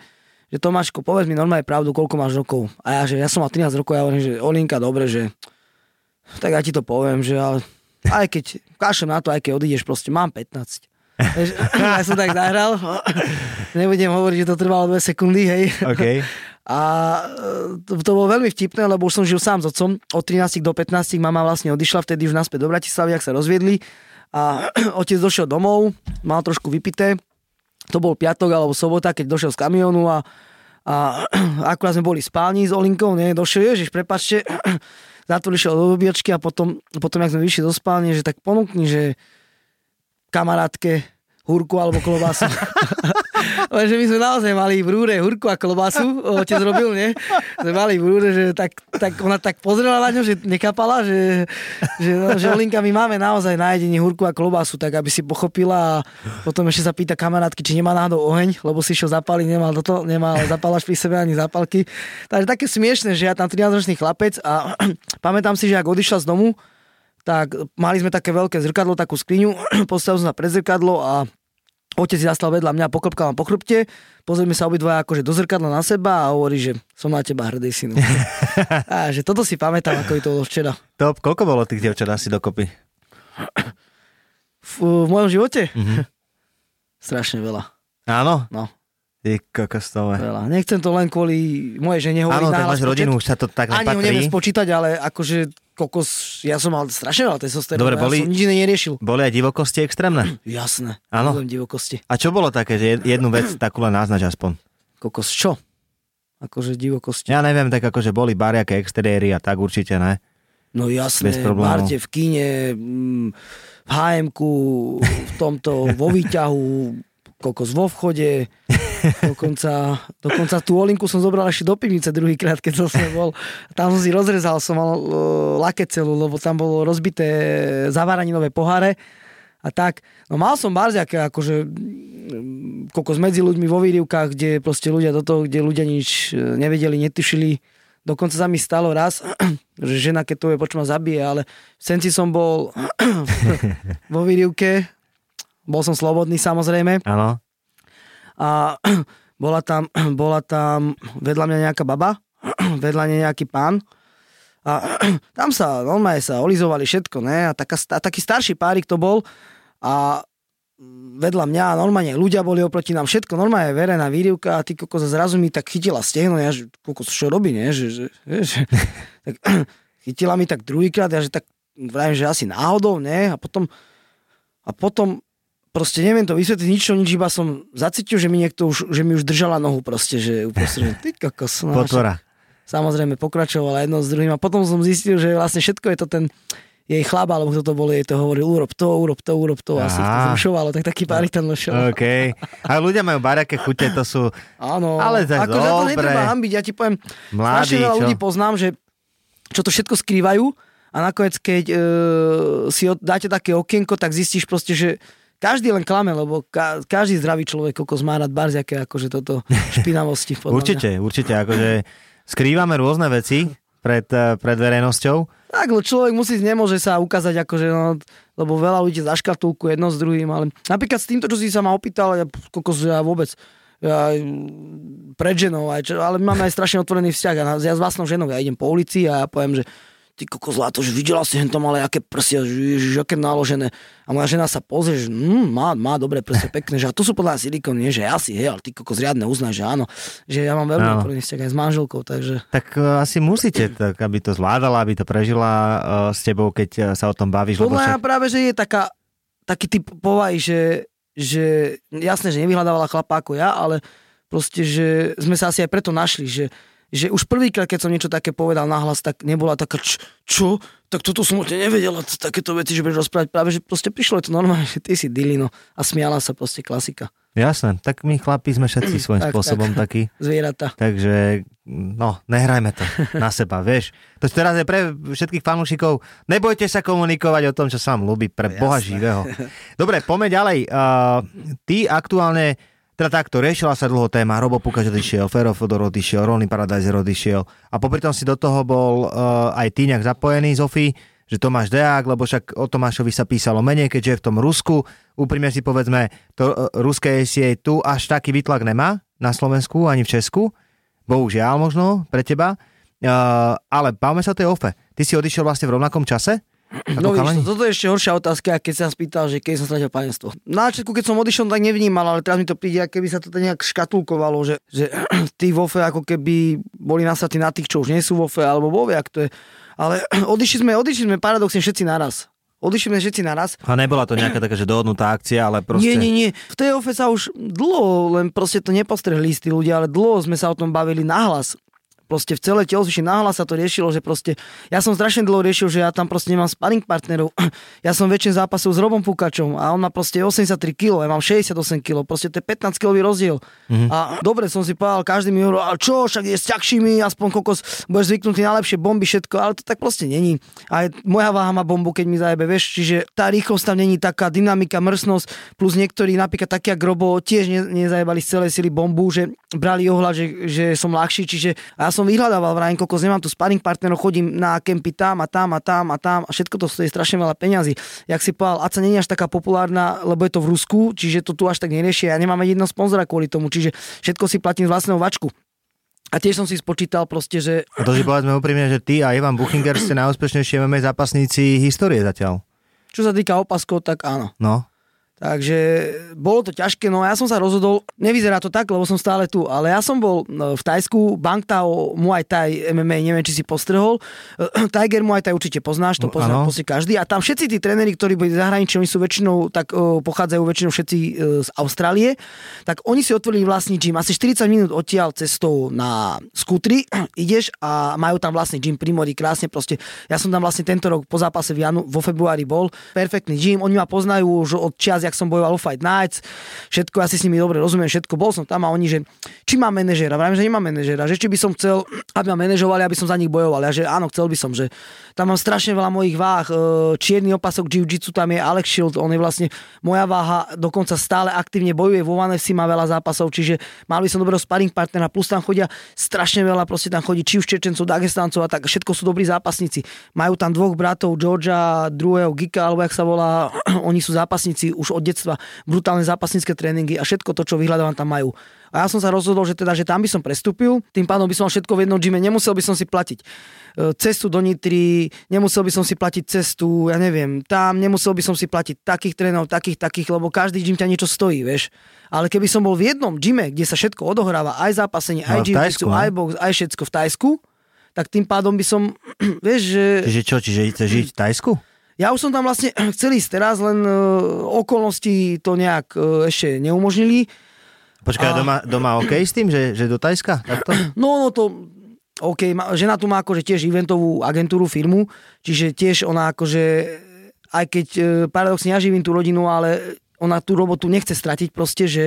že Tomáško, povedz mi normálne pravdu, koľko máš rokov. A ja, že ja som mal 13 rokov, ja hovorím, že Olinka, dobre, že tak ja ti to poviem, že ale aj keď, kašem na to, aj keď odídeš, proste mám 15. Vieš, ja som tak zahral, nebudem hovoriť, že to trvalo 2 sekundy, hej. OK. A e, to, to bolo veľmi vtipné, lebo už som žil sám s otcom. Od 13 do 15 mama vlastne odišla, vtedy už naspäť do Bratislavy, ak sa rozviedli. A otec došiel domov, mal trošku vypité. To bol piatok alebo sobota, keď došiel z kamionu a, a akurát sme boli v spálni s Olinkou, nie, došiel, ježiš, prepačte, zatvoril šiel do obývačky a potom, potom, jak sme vyšli do spálne, že tak ponúkni, že kamarátke hurku alebo klobásu. Lenže my sme naozaj mali v rúre hurku a klobásu, otec robil, nie? Sme mali v rúre, že tak, tak ona tak pozrela na ňu, že nekapala, že, že, že Olinka, my máme naozaj na jedení hurku a klobásu, tak aby si pochopila a potom ešte sa pýta kamarátky, či nemá náhodou oheň, lebo si išiel zapáliť, nemal toto, nemal zapálaš pri sebe ani zapalky. Takže také smiešne, že ja tam 13-ročný chlapec a pamätám si, že ak odišla z domu, tak mali sme také veľké zrkadlo, takú skriňu, postavil som sa pred zrkadlo a otec si zastal vedľa mňa, poklopkal ma po chrbte, pozrieme sa obidvaja akože do zrkadla na seba a hovorí, že som na teba hrdý synu. a že toto si pamätám, ako to bolo včera. Top, koľko bolo tých dievčat asi dokopy? V, v mojom živote? Mhm. Strašne veľa. Áno? No, Ty kokos je. veľa. Nechcem to len kvôli mojej žene hovoriť Áno, tak máš rodinu, už sa to tak Ani ho neviem spočítať, ale akože kokos, ja som mal strašne veľa testosterónu. Dobre, boli- Ja som nič neriešil. Boli aj divokosti extrémne? Jasné. Áno. Divokosti. A čo bolo také, že jed- jednu vec takú len naznač aspoň? Kokos čo? Akože divokosti. Ja neviem, tak akože boli bariaké exteriéry a tak určite ne. No jasné, Bez problémov. Barte, v kine, mm, v hm v tomto, vo výťahu, kokos vo vchode, dokonca, dokonca tú Olinku som zobral ešte do pivnice druhýkrát, keď som bol. Tam som si rozrezal, som mal uh, lakecelu, lebo tam bolo rozbité zavaraninové poháre a tak. No mal som barziaké, akože mm, kokos medzi ľuďmi vo výrivkách, kde proste ľudia do toho, kde ľudia nič e, nevedeli, netušili. Dokonca sa mi stalo raz, že žena, keď to je, počo ma zabije, ale v Senci som bol vo výrivke, bol som slobodný samozrejme Áno. A bola tam, bola tam vedľa mňa nejaká baba, vedľa nej nejaký pán. A tam sa, normálne sa olizovali všetko, ne, a taká, a taký starší párik to bol. A vedľa mňa normálne ľudia boli oproti nám všetko, normálne verejná výrivka a ty kokos zrazu mi tak chytila stehno, ja že kokos čo robí, ne, že, že, že tak, chytila mi tak druhýkrát, ja že tak vravím, že asi náhodou, ne, a potom a potom proste neviem to vysvetliť nič, nič, iba som zacítil, že mi niekto už, že mi už držala nohu proste, že uprostred, ty kokos. No, Potvora. samozrejme pokračovala jedno s druhým a potom som zistil, že vlastne všetko je to ten jej chlap, alebo kto to bol, jej to hovoril, urob to, urob to, urob to, asi to zrušovalo, tak taký párik tam došiel. OK. A ľudia majú bariaké chute, to sú... Áno, Ale tak akože to netreba hambiť, ja ti poviem, Mladí, veľa ľudí poznám, že čo to všetko skrývajú a nakoniec, keď e, si dáte také okienko, tak zistíš proste, že každý len klame, lebo ka, každý zdravý človek kokos má rád barziaké, akože toto špinavosti. Určite, určite, akože skrývame rôzne veci pred, eh, pred verejnosťou. Tak, lebo človek musí, nemôže sa ukázať, akože, no, lebo veľa ľudí zaškatulku jedno s druhým, ale napríklad s týmto, čo si sa ma opýtal, ja, kokos, ja vôbec, mm, pred ženou, aj, čo, ale máme aj strašne otvorený vzťah. A ja s vlastnou ženou, ja idem po ulici a ja poviem, že ty kokos zlato, že videla si hentom, ale aké prsia, že aké naložené. A moja žena sa pozrie, že mm, má, má dobré prsia, pekné, že a to sú podľa silikon, nie, že asi, hej, ale ty kokos riadne uznáš, že áno. Že ja mám veľmi otvorený vzťah aj s manželkou, takže Tak uh, asi musíte, tak, aby to zvládala, aby to prežila uh, s tebou, keď uh, sa o tom bavíš. Podľa však... práve, že je taká, taký typ povahy, že, že jasné, že nevyhľadávala chlapa ako ja, ale proste, že sme sa asi aj preto našli, že, že už prvýkrát, keď som niečo také povedal nahlas, tak nebola taká, č, čo? Tak toto som o nevedela, t- takéto veci, že budeš rozprávať. Práve, že proste prišlo je to normálne, že ty si dilino a smiala sa proste klasika. Jasné, tak my chlapi sme všetci svojím Tak, spôsobom tak. takí. Zvieratá. Takže, no, nehrajme to na seba, vieš. To teraz je pre všetkých fanúšikov. Nebojte sa komunikovať o tom, čo sa vám ľúbi, pre Boha živého. Dobre, poďme ďalej. Uh, ty aktuálne, teda takto, riešila sa dlho téma, Robo Pukač odišiel, Fero Fodor odišiel, Ronny Paradiser odišiel a popri tom si do toho bol uh, aj ty nejak zapojený, Zofii, že Tomáš Deák, lebo však o Tomášovi sa písalo menej, keďže je v tom Rusku. Úprimne si povedzme, to uh, ruské SIA tu až taký výtlak nemá na Slovensku ani v Česku. Bohužiaľ možno pre teba. Uh, ale bavme sa o tej ofe. Ty si odišiel vlastne v rovnakom čase? No vidíš, toto je ešte horšia otázka, keď sa spýtal, že keď som stratil panenstvo. Na začiatku, keď som odišiel, tak nevnímal, ale teraz mi to príde, keby sa to tak nejak škatulkovalo, že, že tí vofe ako keby boli nasratí na tých, čo už nie sú vofe, alebo vovie, ak to je. Ale odišli sme, odišli sme paradoxne všetci naraz. Odišli sme všetci naraz. A nebola to nejaká taká, že dohodnutá akcia, ale proste... Nie, nie, nie. V tej ofe sa už dlho, len proste to nepostrehli tí ľudia, ale dlho sme sa o tom bavili nahlas. Proste v celej telocvični nahlas sa to riešilo, že proste, ja som strašne dlho riešil, že ja tam proste nemám sparring partnerov. Ja som väčšine zápasil s Robom Pukačom a on má proste 83 kg, ja mám 68 kg, proste to je 15 kg rozdiel. Mm-hmm. A dobre som si povedal, každý mi hovoril, ale čo, však je s ťažšími, aspoň kokos, budeš zvyknutý na lepšie bomby, všetko, ale to tak proste není. Aj moja váha má bombu, keď mi zajebe, vieš, čiže tá rýchlosť tam není taká dynamika, mrsnosť, plus niektorí, napríklad taký jak Robo, tiež ne, nezajebali z celej sily bombu, že brali ohľad, že, že som ľahší, čiže a ja som vyhľadával vrajím, kokos, nemám tu sparring partnerov, chodím na kempy tam a tam a tam a tam a všetko to stojí strašne veľa peňazí. Jak si povedal, Aca nie je až taká populárna, lebo je to v Rusku, čiže to tu až tak neriešia. Ja nemám jedno sponzora kvôli tomu, čiže všetko si platím z vlastného vačku. A tiež som si spočítal proste, že A to si povedzme úprimne, že ty a Ivan Buchinger ste najúspešnejší MMA zápasníci histórie zatiaľ. čo sa týka opaskov, tak áno. No. Takže bolo to ťažké, no a ja som sa rozhodol, nevyzerá to tak, lebo som stále tu, ale ja som bol no, v Tajsku, Bangtao Muay Thai MMA, neviem, či si postrehol. Tiger Muay Thai určite poznáš, to No, pozná proste každý. A tam všetci tí tréneri, ktorí boli zahraničí, oni sú väčšinou, tak o, pochádzajú väčšinou všetci e, z Austrálie, tak oni si otvorili vlastný gym. Asi 40 minút odtiaľ cestou na skútri ideš a majú tam vlastný gym pri mori, krásne proste. Ja som tam vlastne tento rok po zápase v janu, vo februári bol. Perfektný gym, oni ma poznajú už od čias, jak som bojoval o Fight Nights. Všetko, ja si s nimi dobre rozumiem, všetko. Bol som tam a oni, že či mám manažéra, vravím, že nemám manažéra, že či by som chcel, aby ma manažovali, aby som za nich bojoval. Ja, že áno, chcel by som, že tam mám strašne veľa mojich váh. e, Čierny opasok jiu-jitsu tam je Alex Shield, on je vlastne moja váha, dokonca stále aktívne bojuje vo UFC, má veľa zápasov, čiže mal by som dobrého sparring partnera, plus tam chodia strašne veľa, proste tam chodí či už Čečencov, Dagestancov a tak, všetko sú dobrí zápasníci. Majú tam dvoch bratov, Georgia, druhého Gika, alebo jak sa volá, oni sú zápasníci už od detstva, brutálne zápasnícke tréningy a všetko to, čo vyhľadávam, tam majú. A ja som sa rozhodol, že teda, že tam by som prestúpil, tým pádom by som mal všetko v jednom gyme, nemusel by som si platiť e, cestu do Nitry, nemusel by som si platiť cestu, ja neviem, tam, nemusel by som si platiť takých trénerov, takých, takých, lebo každý gym ťa niečo stojí, vieš. Ale keby som bol v jednom gyme, kde sa všetko odohráva, aj zápasenie, No, aj v jiu Thajsku, no. aj box, aj všetko v Tajsku, tak tým pádom by som, vieš, že... Čiže čo, čiže chceš žiť v Tajsku? Ja už som tam vlastne chcel ísť teraz, len e, okolnosti to nejak e, ešte neumožnili. Počkaj, A- doma, doma OK s tým, že, že do Tajska? Takto? No, no to, OK, žena tu má akože tiež eventovú agentúru, firmu, čiže tiež ona akože, aj keď e, paradoxne ja živím tú rodinu, ale ona tú robotu nechce stratiť proste, že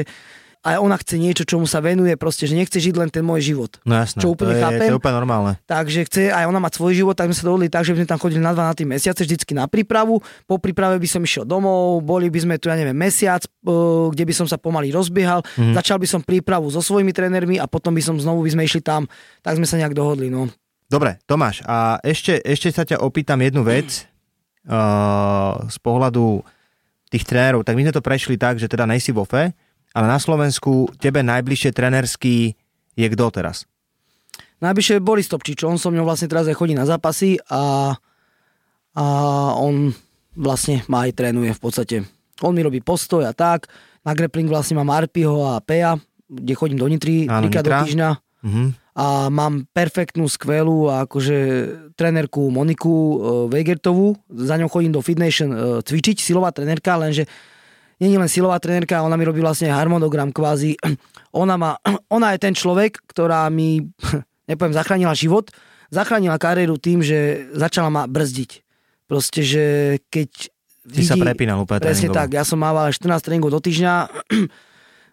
aj ona chce niečo, čomu sa venuje, proste, že nechce žiť len ten môj život. No jasné, Čo úplne to, je, chápem. to je úplne normálne. Takže chce aj ona mať svoj život, tak sme sa dohodli tak, že by sme tam chodili na dva na 3 mesiace, vždycky na prípravu. Po príprave by som išiel domov, boli by sme tu, ja neviem, mesiac, eh, kde by som sa pomaly rozbiehal. Mm. Začal by som prípravu so svojimi trénermi a potom by som znovu by sme išli tam. Tak sme sa nejak dohodli. No. Dobre, Tomáš, a ešte, ešte sa ťa opýtam jednu vec uh, z pohľadu tých trénerov. Tak my sme to prešli tak, že teda nejsi vo FE, ale na Slovensku tebe najbližšie trénerský je kto teraz? Najbližšie je Boris Topčič, on so mnou vlastne teraz aj chodí na zápasy a, a on vlastne ma aj trénuje v podstate. On mi robí postoj a tak. Na grappling vlastne mám Arpiho a Peja, kde chodím do Nitry trikrát do týždňa. Mhm. A mám perfektnú, skvelú akože trénerku Moniku e, Vegertovú. Za ňou chodím do Fit Nation e, cvičiť, silová trénerka, lenže není len silová trénerka, ona mi robí vlastne harmonogram kvázi. Ona, má, ona je ten človek, ktorá mi, nepoviem, zachránila život, zachránila kariéru tým, že začala ma brzdiť. Proste, že keď Ty sa prepínal úplne Presne tréningovo. tak, ja som mával 14 tréningov do týždňa,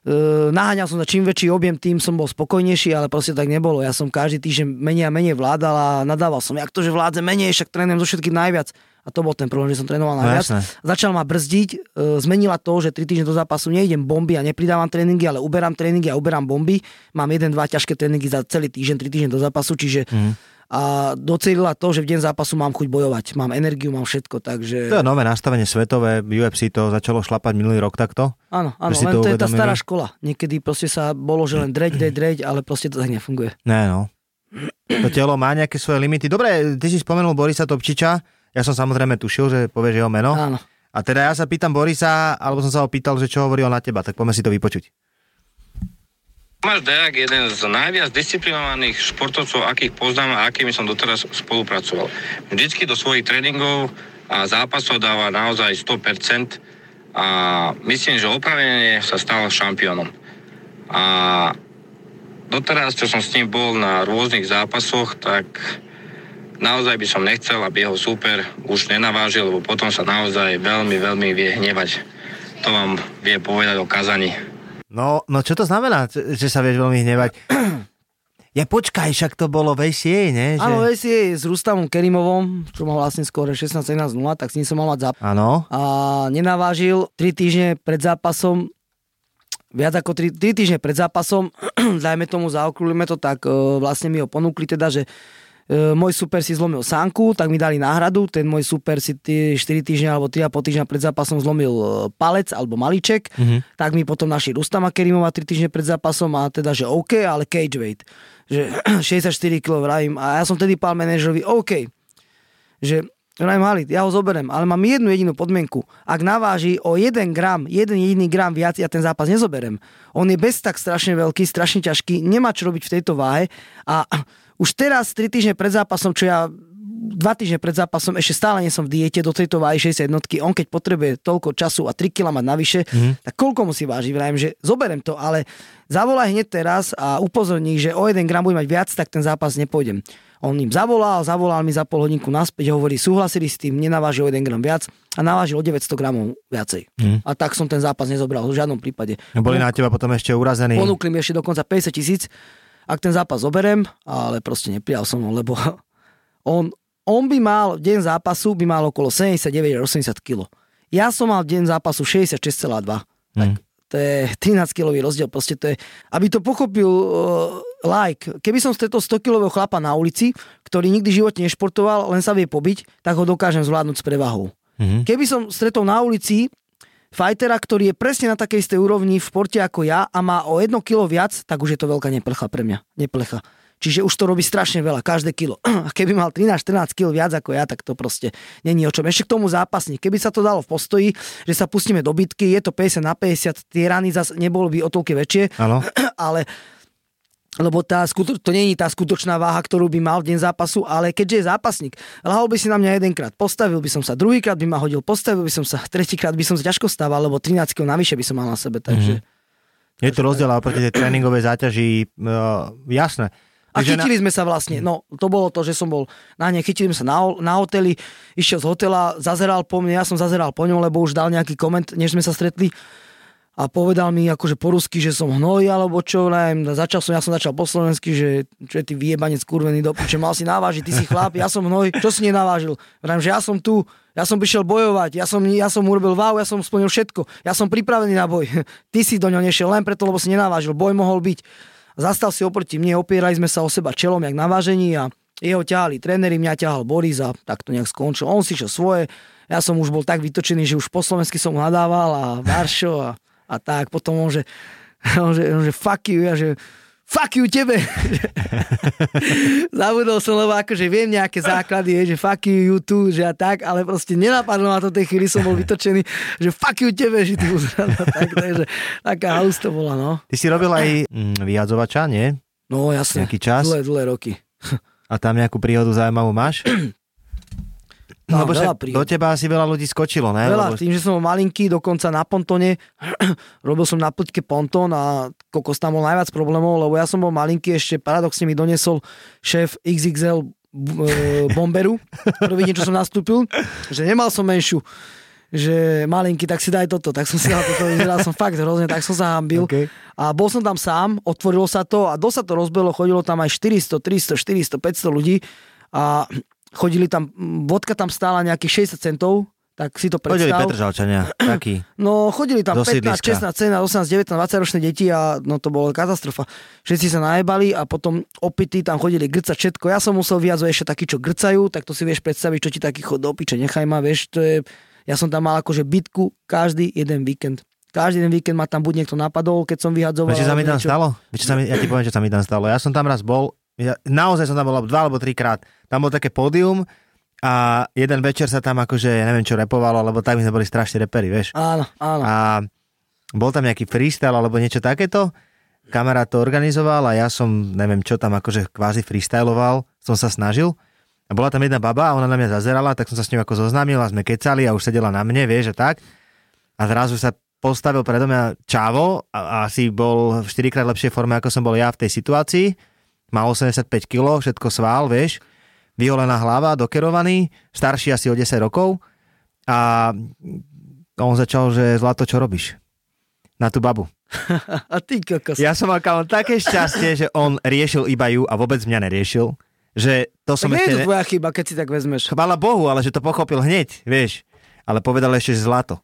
E, naháňal som za čím väčší objem, tým som bol spokojnejší, ale proste tak nebolo. Ja som každý týždeň menej a menej vládal a nadával som, jak to, že vládze menej, však trénujem zo všetkých najviac. A to bol ten problém, že som trénoval No najviac. jasné. Začal ma brzdiť, e, zmenila to, že 3 týždne do zápasu neidem bomby a nepridávam tréningy, ale uberám tréningy a uberám bomby. Mám 1-2 ťažké tréningy za celý týždeň, 3 týždne do zápasu, čiže Mhm. a docelila to, že v deň zápasu mám chuť bojovať. Mám energiu, mám všetko, takže... To je nové nastavenie svetové, UFC to začalo šlapať minulý rok takto. Áno, áno, len to to, je tá stará škola. Niekedy proste sa bolo, že len dreť, dreť, dreť, ale proste to tak nefunguje. Ne, no. To telo má nejaké svoje limity. Dobre, ty si spomenul Borisa Topčiča, ja som samozrejme tušil, že povieš jeho meno. Áno. A teda ja sa pýtam Borisa, alebo som sa ho pýtal, že čo hovoril na teba, tak poďme si to vypočuť. Tomáš Dejak je jeden z najviac disciplinovaných športovcov, akých poznám a akými som doteraz spolupracoval. Vždycky do svojich tréningov a zápasov dáva naozaj 100% a myslím, že opravene sa stal šampiónom. A doteraz, čo som s ním bol na rôznych zápasoch, tak naozaj by som nechcel, aby jeho súper už nenavážil, lebo potom sa naozaj veľmi, veľmi vie hnevať. To vám vie povedať o kazaní. No, no čo to znamená, že sa vieš veľmi hnevať? Ja počkaj, však to bolo v ACA, ne? Že... Áno, si je s Rustavom Kerimovom, čo mal vlastne skôr 16-17-0, tak s ním som mal mať zápas. Áno. A nenavážil 3 týždne pred zápasom, viac ako 3, 3 týždne pred zápasom, dajme tomu, zaokrúlime to, tak e, vlastne mi ho ponúkli teda, že môj super si zlomil sánku, tak mi dali náhradu, ten môj super si tí 4 týždne alebo 3 a po týždňa pred zápasom zlomil e, palec alebo malíček, Mhm. tak mi potom našli Rustama Kerimova 3 týždne pred zápasom a teda, že OK, ale cage weight, že 64 kg vravím a ja som tedy pál manažerovi OK, že Vrajím Halit, ja ho zoberiem, ale mám jednu jedinú podmienku. Ak naváži o 1 gram, jeden jediný gram viac, ja ten zápas nezoberiem. On je bez tak strašne veľký, strašne ťažký, nemá čo robiť v tejto váhe a už teraz 3 týždne pred zápasom, čo ja dva týždne pred zápasom ešte stále nie som v diete do tejto váhy 60 jednotky, on keď potrebuje toľko času a 3 kg mať navyše, mm. tak koľko musí vážiť? Vrajím, že zoberiem to, ale zavolaj hneď teraz a upozorní, že o 1 gram bude mať viac, tak ten zápas nepôjdem. On im zavolal, zavolal mi za pol hodinku naspäť, hovorí, súhlasili s tým, nenavážil o 1 gram viac a navážil o 900 gramov viacej. Mm. A tak som ten zápas nezobral v žiadnom prípade. Boli na teba potom ešte urazení. Ponúkli mi ešte dokonca 50 tisíc, ak ten zápas zoberiem, ale proste neprijal som ho, lebo on, on by mal v deň zápasu by mal okolo 79 až 80 kg. Ja som mal v deň zápasu 66,2. Tak to je 13 kilový rozdiel. Proste to je, aby to pochopil uh, like, keby som stretol 100 kilového chlapa na ulici, ktorý nikdy v živote nešportoval, len sa vie pobiť, tak ho dokážem zvládnuť s prevahou. Mhm. Keby som stretol na ulici fightera, ktorý je presne na takej istej úrovni v športe ako ja a má o jedno kilo viac, tak už je to veľká neplecha pre mňa. Neplecha. Čiže už to robí strašne veľa, každé kilo. A keby mal 13-14 kg viac ako ja, tak to proste není o čom. Ešte k tomu zápasník. Keby sa to dalo v postoji, že sa pustíme do bitky, je to 50 na 50, tie rany zase nebolo by o toľké väčšie, Áno. ale lebo tá, skuto- to nie je tá skutočná váha, ktorú by mal v deň zápasu, ale keďže je zápasník, lahol by si na mňa jedenkrát, postavil by som sa, druhýkrát by ma hodil, postavil by som sa, tretíkrát by som sa ťažko stával, lebo 13 kg navyše by som mal na sebe, takže... Je to rozdiel oproti tej tréningovej záťaži, uh, jasné. A chytili sme sa vlastne, no to bolo to, že som bol na ne, chytili sme sa na, na hoteli, išiel z hotela, zazeral po mne, ja som zazeral po ňom, lebo už dal nejaký koment, než sme sa stretli. A povedal mi akože po rusky, že som hnoj alebo čo, neviem, začal som, ja som začal po slovensky, že čo je ty vyjebanec kurvený do piče, mal si navážiť, ty si chlap, ja som hnoj, čo si nenavážil? Vrám, že ja som tu, ja som prišiel bojovať, ja som, ja som urobil wow, ja som splnil všetko, ja som pripravený na boj. Ty si do ňo nešiel len preto, lebo si nenavážil, boj mohol byť. Zastal si oproti mne, opierali sme sa o seba čelom, jak na vážení a jeho ťahali tréneri, mňa ťahal Boris a tak to nejak skončil. On si šiel svoje, ja som už bol tak vytočený, že už po slovensky som nadával a Varšo a a tak. Potom on, že, on, že, on, že fuck you, ja že fuck you tebe. Zabudol som, lebo akože viem nejaké základy, je, že fuck you, you too, že a tak, ale proste nenapadlo ma to tej chvíli, som bol vytočený, že fuck you tebe, že ty tak, takže taká halus to bola, no. Ty si robil aj mm, vyjadzovača, nie? No jasne, Nejaký čas? dlhé, dlhé roky. A tam nejakú príhodu zaujímavú máš? Mám Lebo veľa do teba asi veľa ľudí skočilo, ne? Veľa, Lebo... tým, že som bol malinký, dokonca na pontone, robil som na plťke pontón a kokos tam bol najviac problémov, lebo ja som bol malinký, ešte paradoxne mi donesol šéf XXL e, bomberu, prvý deň, čo som nastúpil, že nemal som menšiu že malinký, tak si daj toto, tak som si dal toto, vyzeral som fakt hrozne, tak som sa hambil. Okay. A bol som tam sám, otvorilo sa to a dosť sa to rozbelo, chodilo tam aj 400, 300, 400, 500 ľudí a chodili tam, vodka tam stála nejakých 60 centov, tak si to Chodili predstav. Petržalčania, taký. No chodili tam Do 15, sídliska. 16, 17, 18, 19, 20 ročné deti a no to bola katastrofa. Všetci sa najebali a potom opity tam chodili grcať všetko. Ja som musel vyjazovať ešte takí, čo grcajú, tak to si vieš predstaviť, čo ti taký chod do piče, nechaj ma, vieš, to je, ja som tam mal akože bitku každý jeden víkend. Každý jeden víkend ma tam buď niekto napadol, keď som vyhadzoval. Vieš, čo sa mi tam niečo. stalo? Vieš, sa mi, ja ti poviem, čo sa mi tam stalo. Ja som tam raz bol, ja, naozaj som tam bol dva alebo trikrát. Tam bol také pódium a jeden večer sa tam akože, ja neviem čo repovalo, lebo tak my sme boli strašne reperi, vieš. Áno, áno. A bol tam nejaký freestyle alebo niečo takéto. Kamarát to organizoval a ja som, neviem čo tam akože kvázi freestyloval, som sa snažil. A bola tam jedna baba a ona na mňa zazerala, tak som sa s ňou ako zoznámil a sme kecali a už sedela na mne, vieš, a tak. A zrazu sa postavil predo mňa Čavo a, asi bol v 4 krát lepšej forme, ako som bol ja v tej situácii. Mal 85 kg, všetko svál, vieš. Vyholená hlava, dokerovaný, starší asi o 10 rokov. A on začal, že Zlato, čo robíš? Na tú babu. A ty kokos. Ja som mal kámo také šťastie, že on riešil iba ju a vôbec mňa neriešil. Že to som tak nie je to ešte... tvoja chyba, keď si tak vezmeš. Chvála Bohu, ale že to pochopil hneď, vieš. Ale povedal ešte, že zlato.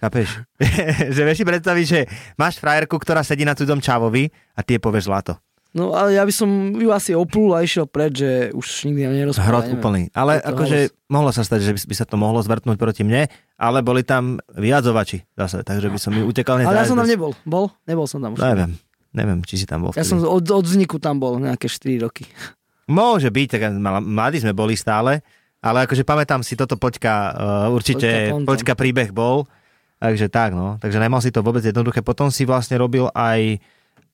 Chápeš? že vieš si predstaviť, že máš frajerku, ktorá sedí na cudzom čavovi a ty jej povieš zlato. No ale ja by som ju asi oplul a išiel preč, že už nikdy nerozpráva. Hrot úplný. Ale akože mohlo sa stať, že by, by sa to mohlo zvrtnúť proti mne, ale boli tam vyjadzovači zase, takže by som mi utekal hneď Ale ja som tam nebol. Bol? Nebol som tam už. Neviem, neviem, či si tam bol. Ja vtedy. som od, od vzniku tam bol nejaké 4 roky. Môže byť, tak mladí sme boli stále, ale akože pamätám si, toto poďka uh, určite, Poďka poďka príbeh bol, takže tak, no. Takže nemal si to vôbec jednoduché. Potom si vlastne robil aj,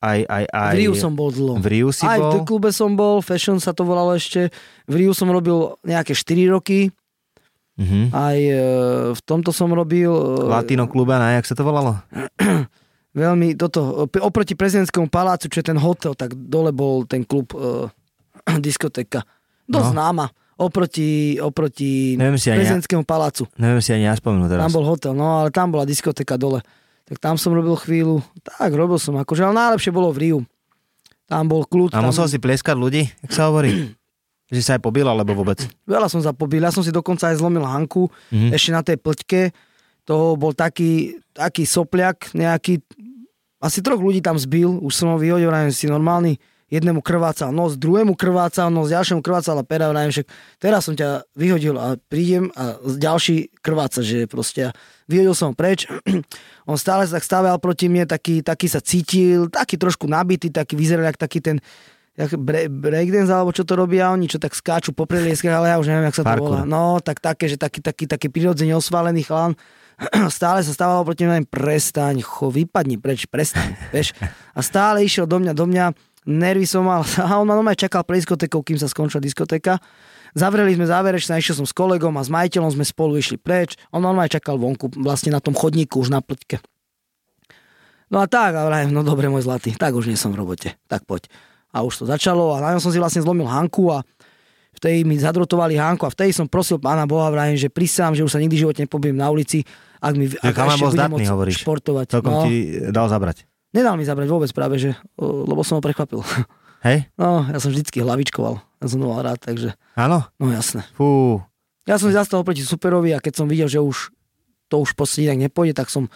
aj, aj, aj... V Riu som bol dlho. V Riu si Aj v bol? The Klube som bol, Fashion sa to volalo ešte. V Riu som robil nejaké 4 roky. Mhm. Aj e, v tomto som robil... e, Latino klube, ne, jak sa to volalo? Veľmi toto, oproti prezidentskému palácu, čo je ten hotel, tak dole bol ten klub e, diskotéka. Dosť No. známa. Oproti, oproti Neviem si prezidentskému palácu. Neviem si ani ja spomenúť teraz. Tam bol hotel, no ale tam bola diskotéka dole. Tak tam som robil chvíľu. Tak, robil som akože, ale najlepšie bolo v Riu. Tam bol kľud. A tam... musel si plieskať ľudí, jak sa hovorí? že sa aj pobil, alebo vôbec? Veľa som zapobil. Ja som si dokonca aj zlomil hanku Mhm. ešte na tej plťke. To bol taký, taký sopliak, nejaký, asi troch ľudí tam zbil, už som ho vyhodil, si normálny, jednému krvácal nos, druhému krvácal nos, ďalšiemu krvácala pera, vrajím však teraz som ťa vyhodil a prídem a ďalší krváca, že proste vyhodil som preč. On stále sa tak stával proti mne, taký, taký sa cítil, taký trošku nabitý, taký vyzeral jak taký ten jak bre, breakdance, alebo čo to robia oni, čo tak skáču po prelieskach, ale ja už neviem, jak sa to Parkour. volá. No, tak také, že taký, taký, taký prirodzene osvalený chlán, stále sa stával proti mňa, prestaň, cho, vypadni preč, prestaň, vieš. A stále išiel do mňa, do mňa, nervy som mal, a on ma normálne čakal pre diskotékou, kým sa skončila diskotéka. Zavreli sme záverečné, išiel som s kolegom a s majiteľom sme spolu išli preč. On normálne čakal vonku, vlastne na tom chodníku, už na plťke. No a tak, a vrajem, no dobre, môj zlatý, tak už nie som v robote, tak poď. A už to začalo a na ňom som si vlastne zlomil Hanku a vtedy mi zadrotovali hánku a vtedy som prosil pána Boha vrajím, že prisám, že už sa nikdy v živote nepobím na ulici, ak mi ak ešte budem môcť hovoríš. športovať. Celkom no, ti dal zabrať. Nedal mi zabrať vôbec práve, že, lebo som ho prekvapil. Hej? No, ja som vždycky hlavičkoval. Ja som mal rád, takže, Áno? no jasné. Fú. Ja som zastal proti superovi a keď som videl, že už to už proste inak nepôjde, tak som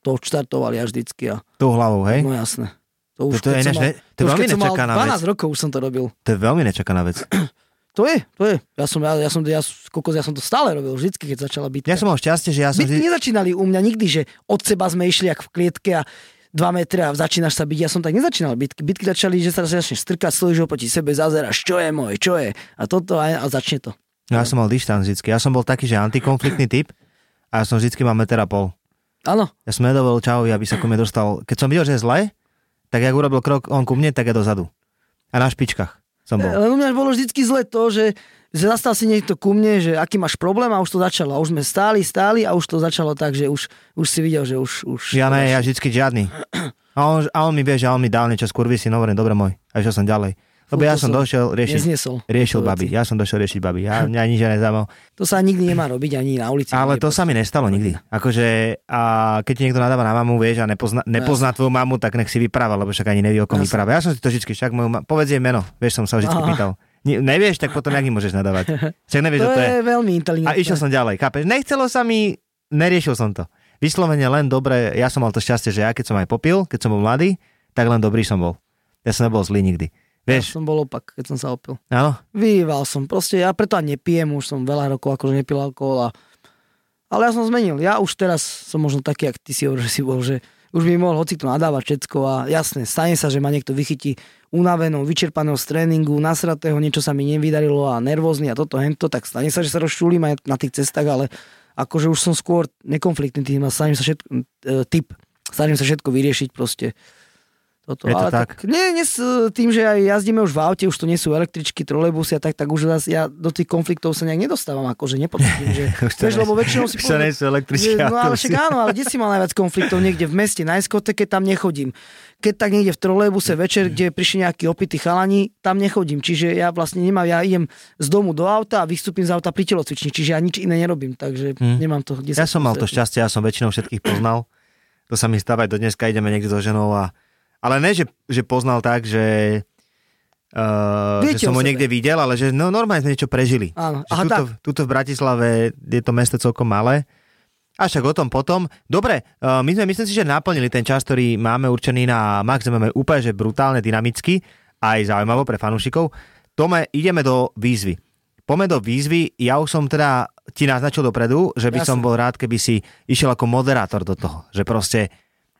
to odštartoval ja vždycky. A, Tou hlavou, hej? no jasné. To To- už, to je keď som ináč mal, ne- to je už veľmi mal nečakaná 12 vec. rokov už som to robil. To je veľmi nečakaná vec. To je, to je. Ja som, ja, ja som, ja, kokos, ja som to stále robil, vždycky, keď začala byť. Ja som mal šťastie, že ja som... Bitky vždy- nezačínali u mňa nikdy, že od seba sme išli jak v klietke a 2 metre a začínaš sa byť. Ja som tak nezačínal bitky. Bitky začali, že sa začneš strkať, stojíš oproti sebe, zazeráš, čo je môj, čo je. A toto a, a začne to. Ja som mal dištanc vždycky. Ja som bol taký, že antikonfliktný typ a ja som vždycky mal meter a pol. Áno, Ja som nedovolil čavovi, aby sa ku mne dostal. Keď som videl, že je zle, tak jak urobil krok on ku mne, tak ja dozadu. A na špičkách som bol. len u mňa bolo vždycky zle to, že, že zastal si niekto ku mne, že aký máš problém a už to začalo. A už sme stáli, stáli a už to začalo tak, že už, už si videl, že už... už Ja ne, ja vždycky žiadny. A on, a on mi vie, že on mi dal niečo z kurvy, si hovorím, dobre môj. A išiel som ďalej. Lebo ja som došiel riešiť, nezniesol riešil baby. Ja som došiel riešiť baby. Ja, mňa nič nezaujímal. To sa nikdy nemá robiť ani na ulici. Ale to sa mi nestalo nikdy. Akože, a keď ti niekto nadáva na mamu, vieš, a nepozná, nepozná tvoju mamu, tak nech si vypráva, lebo však ani nevie, o kom vypráva. Ja som si to vždy, však moju povedz jej meno, vieš, som sa vždy pýtal. Ne, nevieš, tak potom jak im môžeš nadávať. Však nevieš, to to je. je veľmi A inteligentné. išiel som ďalej, chápeš? Nechcelo sa mi, neriešil som to. Vyslovene len dobre, ja som mal to šťastie, že ja keď som aj popil, keď som bol mladý, tak len dobrý som bol. Ja som nebol zlý nikdy. Ja Vieš, som bol opak, keď som sa opil. áno? Vyval som, proste ja preto ani nepijem, už som veľa rokov akože nepil alkohol a... Ale ja som zmenil, ja už teraz som možno taký, jak ty si hovoril, že si bol, že už by mohol hoci to nadávať všetko a jasné, stane sa, že ma niekto vychytí unavenou, vyčerpaného z tréningu, nasratého, niečo sa mi nevydarilo a nervózny a toto, hento, tak stane sa, že sa rozčulím aj na tých cestách, ale akože už som skôr nekonfliktný tým a snažím sa všetko, e, typ, snažím sa všetko vyriešiť proste. Toto, Je to ale tak? Nie, nie, s tým, že aj jazdíme už v aute, už to nie sú električky, trolejbusy a tak, tak už ja do tých konfliktov sa nejak nedostávam, akože nepocítim, že, Už vieš, lebo väčšinou si už nie sú električky, že, no ale však áno, ale kde si mal najviac konfliktov? Niekde v meste, na diskoteke, tam nechodím. Keď tak niekde v trolejbuse večer, kde prišli nejakí opití chalani, tam nechodím. Čiže ja vlastne nemám, ja idem z domu do auta a vystúpim z auta pri telocvični, čiže ja nič iné nerobím, takže Hm. nemám to. Kde Ja som mal to šťastie, ja som väčšinou všetkých poznal. To sa mi stáva aj do dneska, ideme niekde so ženou a... Ale ne, že, že poznal tak, že... Uh, Viete že som ho niekde videl, ale že no, normálne sme niečo prežili. Áno, aha, tuto, tak. tuto v Bratislave je to mesto celkom malé. A však o tom potom. Dobre, uh, my sme myslím si, že naplnili ten čas, ktorý máme určený na Max MMA úplne, že brutálne dynamicky, aj zaujímavo pre fanúšikov. Tome, ideme do výzvy. Poďme do výzvy, ja už som teda ti naznačil dopredu, že by Jasne. som bol rád, keby si išiel ako moderátor do toho. Že proste,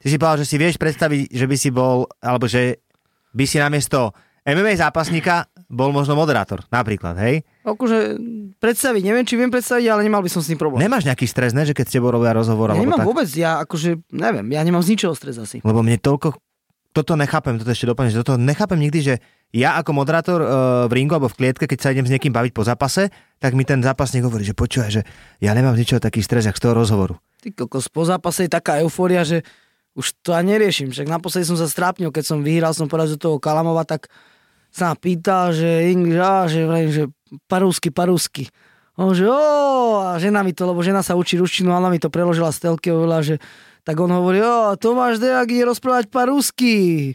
ty si povedal, že si vieš predstaviť, že by si bol, alebo že by si namiesto MMA zápasníka bol možno moderátor, napríklad, hej? Akože predstaviť, neviem, či viem predstaviť, ale nemal by som s tým problém. Nemáš nejaký stres, ne, že keď s tebou robia rozhovor, ja nemám tak? vôbec, ja akože, neviem, ja nemám z ničoho stres asi. Lebo mne toľko, toto nechápem, toto ešte doplním, že toto nechápem nikdy, že ja ako moderátor uh, v ringu alebo v klietke, keď sa idem s niekým baviť po zápase, tak mi ten zápasník hovorí, že počúvaj, že ja nemám z ničoho taký stres, jak z toho rozhovoru. Ty kokos, po zápase je taká eufória, že už to ani neriešim. Však naposledy som sa strápnil, keď som vyhral, som porazil toho Kalamova, tak sa ma pýtal, že English, á, že, vrajím, že parúsky, parúsky. On že o, a žena mi to, lebo žena sa učí ruštinu, ona mi to preložila z telky, hovorila, že tak on hovorí, o, Tomáš Dejak ide rozprávať parúsky.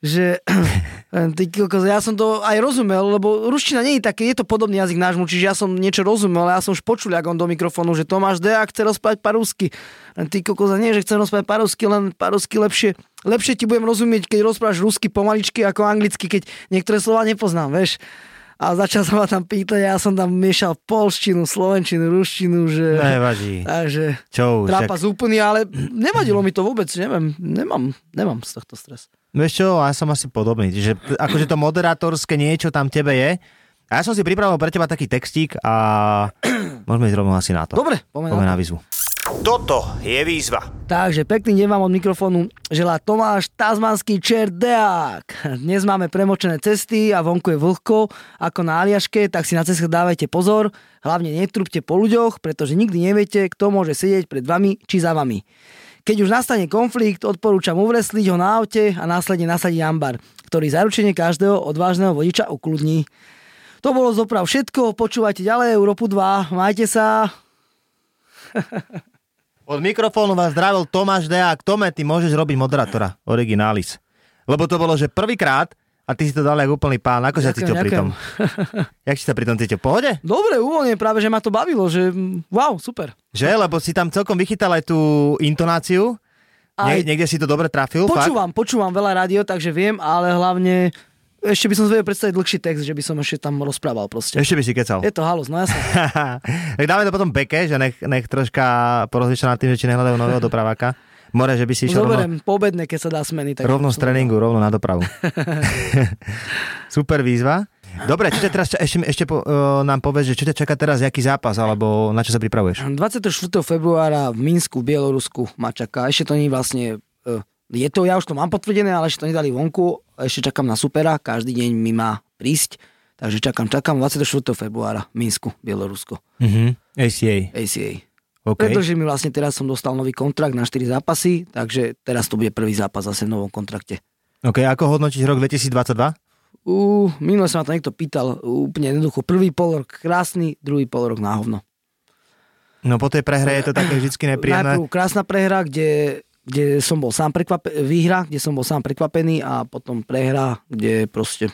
Že, ty kokos, ja som to aj rozumel, lebo ruština nie je také, je to podobný jazyk nášmu, čiže ja som niečo rozumel, ja som už počul, jak on do mikrofónu, že Tomáš Dejak chce rozprávať parúsky. Len ty kokos, nie, že chcem rozprávať parúsky, len parúsky lepšie, lepšie ti budem rozumieť, keď rozprávaš rusky pomaličky ako anglicky, keď niektoré slova nepoznám, vieš. A začal sa ma tam pýtať, ja som tam miešal polštinu, slovenčinu, ruštinu, že... Nevadí. Takže Čo už, trápas úplný, ale nevadilo mi to vôbec, neviem, nemám, nemám z tohto stres. Vieš čo, ja som asi podobný. Že akože to moderátorské niečo tam tebe je. A ja som si pripravil pre teba taký textík a môžeme ísť rovno asi na to. Dobre, poďme Poďme na na výzvu. Toto je výzva. Takže pekný deň vám od mikrofónu želá Tomáš Tazmanský čerdeák. Dnes máme premočené cesty a vonku je vlhko ako na Aliaške, tak si na cestách dávajte pozor, hlavne netrúbte po ľuďoch, pretože nikdy neviete, kto môže sedieť pred vami či za vami. Keď už nastane konflikt, odporúčam uvresliť ho na aute a následne nasadiť ambar, ktorý zaručenie každého odvážneho vodiča ukludní. To bolo zoprav všetko, počúvajte ďalej Európu 2, majte sa. Od mikrofónu vás zdravil Tomáš Deák. Tome, ty môžeš robiť moderátora, originalis. Lebo to bolo, že prvýkrát a ty si to dal ako úplný pán. Ako sa cítil pri tom? Jak si sa pri tom cítil? V Pohode? Dobre, uvoľne, práve, že ma to bavilo, že mm, wow, super. Že? Lebo si tam celkom vychytal aj tú intonáciu. Aj- Nie, niekde si to dobre trafil, fakt? Počúvam, počúvam veľa rádio, takže viem, ale hlavne ešte by som si vedel predstaviť dlhší text, že by som ešte tam rozprával proste. Ešte by si kecal. Je to halus, no jasne. tak dáme to potom beke, že nech, nech troška porozlišia nad tým, že či nehľadajú nového dopraváka. More, že by si išiel rovno, Zoberiem poobedne, keď sa dá smeny. Tak rovno z tréningu, rovno na dopravu. Super výzva. Dobre, čo ťa teraz ešte, ešte po, uh, nám povedz, že čo ťa čaká teraz, jaký zápas, alebo na čo sa pripravuješ? 24. februára v Minsku, v Bielorusku ma čaká. Ešte to nie je vlastne... eh, Je to, ja už to mám potvrdené, ale ešte to nedali vonku. Ešte čakám na supera, každý deň mi má prísť. Takže čakám, čakám 24. februára v Minsku, Bielorusko. Uh-huh. ACA. ACA. OK. Pretože mi vlastne teraz som dostal nový kontrakt na 4 zápasy, takže teraz to bude prvý zápas zase v novom kontrakte. OK, ako hodnotíš rok 2022? Uh, minule sa ma to niekto pýtal, úplne jednoducho. Prvý pol rok krásny, druhý pol rok na hovno. No po tej prehre je to také vždycky nepríjemné. Najprv krásna prehra, kde, kde som bol sám prekvapený, výhra, kde som bol sám prekvapený a potom prehra, kde proste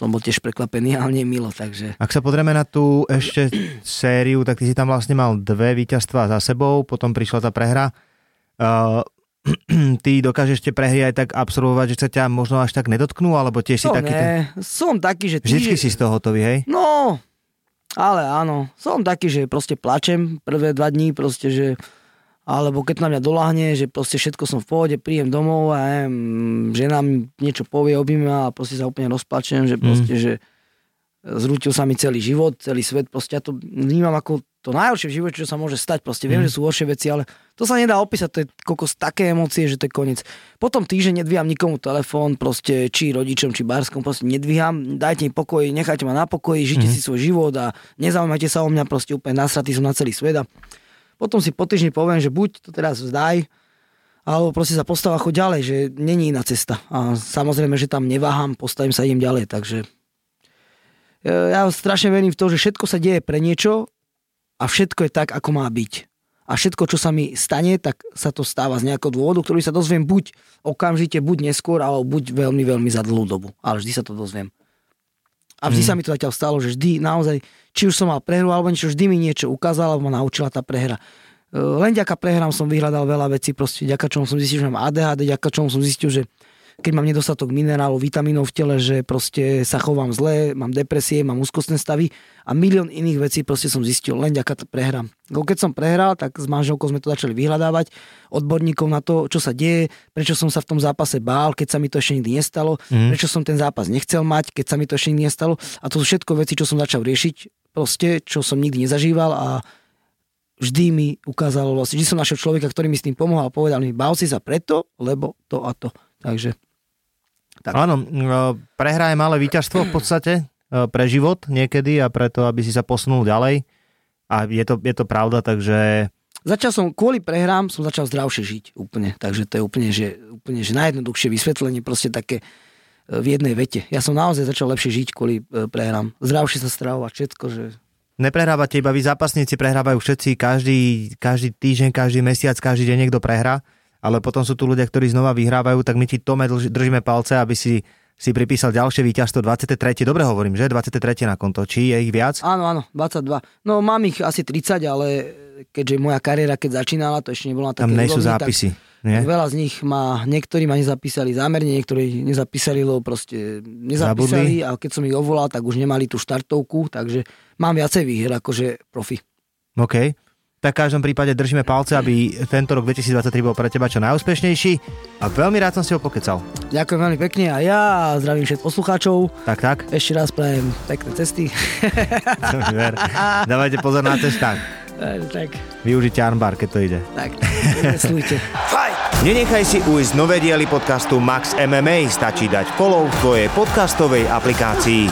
som bol tiež prekvapený, ale nie milo, takže... Ak sa pozrieme na tú ešte sériu, tak ty si tam vlastne mal dve víťazstvá za sebou, potom prišla tá prehra. Uh, ty dokážeš tie prehry aj tak absolvovať, že sa ťa možno až tak nedotknú, alebo tiež si To taký ten... som taký, že... Vždycky týždeň- si z toho hotový, hej? No, ale áno, som taký, že proste plačem prvé dva dní, proste, že alebo keď na mňa doláhne, že proste všetko som v pohode, príjem domov a neviem, žena mi niečo povie, objíme a proste sa úplne rozplačem, že proste, že zrútil sa mi celý život, celý svet, proste ja to vnímam ako to najhoršie v živote, čo sa môže stať, proste viem, že sú horšie veci, ale to sa nedá opísať, to je kokos také emócie, že to je koniec. Potom týždeň nedvíham nikomu telefón, proste či rodičom, či barskom, proste nedvíham, dajte mi pokoj, nechajte ma na pokoji, žite si svoj život a nezaujímajte sa o mňa, proste úplne nasratý som na celý svet a potom si po týždni poviem, že buď to teraz vzdaj, alebo proste sa postav a choď ďalej, že není iná cesta. A samozrejme, že tam neváham, postavím sa idem ďalej, takže e, ja strašne verím v to, že všetko sa deje pre niečo a všetko je tak, ako má byť. A všetko, čo sa mi stane, tak sa to stáva z nejakého dôvodu, ktorý sa dozviem buď okamžite, buď neskôr, alebo buď veľmi, veľmi za dlhú dobu. Ale vždy sa to dozviem. A vždy sa mi to zatiaľ stalo, že vždy naozaj, či už som mal prehru alebo niečo, vždy mi niečo ukázala, alebo ma naučila tá prehra. E, Len ďaká prehrám som vyhľadal veľa vecí, proste ďaká čomu som zistil, že mám ADHD, ďaká čomu som zistil, že keď mám nedostatok minerálov, vitamínov v tele, že proste sa chovám zle, mám depresie, mám úzkostné stavy a milión iných vecí proste som zistil len ďaká prehrám. Keď som prehral, tak s manželkou sme to začali vyhľadávať, odborníkov na to, čo sa deje, prečo som sa v tom zápase bál, keď sa mi to ešte nikdy nestalo, mm. prečo som ten zápas nechcel mať, keď sa mi to ešte nikdy nestalo. A to sú všetko veci, čo som začal riešiť, proste, čo som nikdy nezažíval a vždy mi ukázalo, vlastne, vždy som našiel človeka, ktorý mi s tým pomohol a povedal mi, bál si sa preto, lebo to a to. Takže Tak. Áno, no, prehra je malé víťazstvo v podstate e, pre život niekedy a preto, aby si sa posunul ďalej. A je to, je to pravda, takže Začal som, kvôli prehrám som začal zdravšie žiť úplne. Takže to je úplne, že, úplne, že najjednoduchšie vysvetlenie, proste také e, v jednej vete. Ja som naozaj začal lepšie žiť kvôli e, prehrám. Zdravšie sa stravovať, všetko, že... neprehrávate iba vy zápasníci, prehrávajú všetci, každý, každý týždeň, každý mesiac, každý deň niekto prehrá, ale potom sú tu ľudia, ktorí znova vyhrávajú, tak my ti Tome drž- držíme palce, aby si si pripísal ďalšie víťazstvo 23. Dobre hovorím, že? 23. na konto. Či je ich viac? Áno, áno, 22. No mám ich asi 30, ale keďže moja kariéra, keď začínala, to ešte nebola na Tam nejsú úrovni, zápisy. Tak Nie? veľa z nich má, niektorí ma nezapísali zámerne, niektorí nezapísali, lebo proste nezapísali a keď som ich ovolal, tak už nemali tú štartovku, takže mám viacej výher akože profi. OK. Tak v každom prípade držíme palce, aby tento rok 2023 bol pre teba čo najúspešnejší a veľmi rád som si ho pokecal. Ďakujem veľmi pekne a ja zdravím všetkých poslucháčov. Tak, tak. Ešte raz prajem pekné cesty. Dávajte pozor na cestách. tak, Využite armbar, keď to ide. tak, slujte. Nenechaj si ujsť nové diely podcastu Max MMA, stačí dať follow v tvojej podcastovej aplikácii.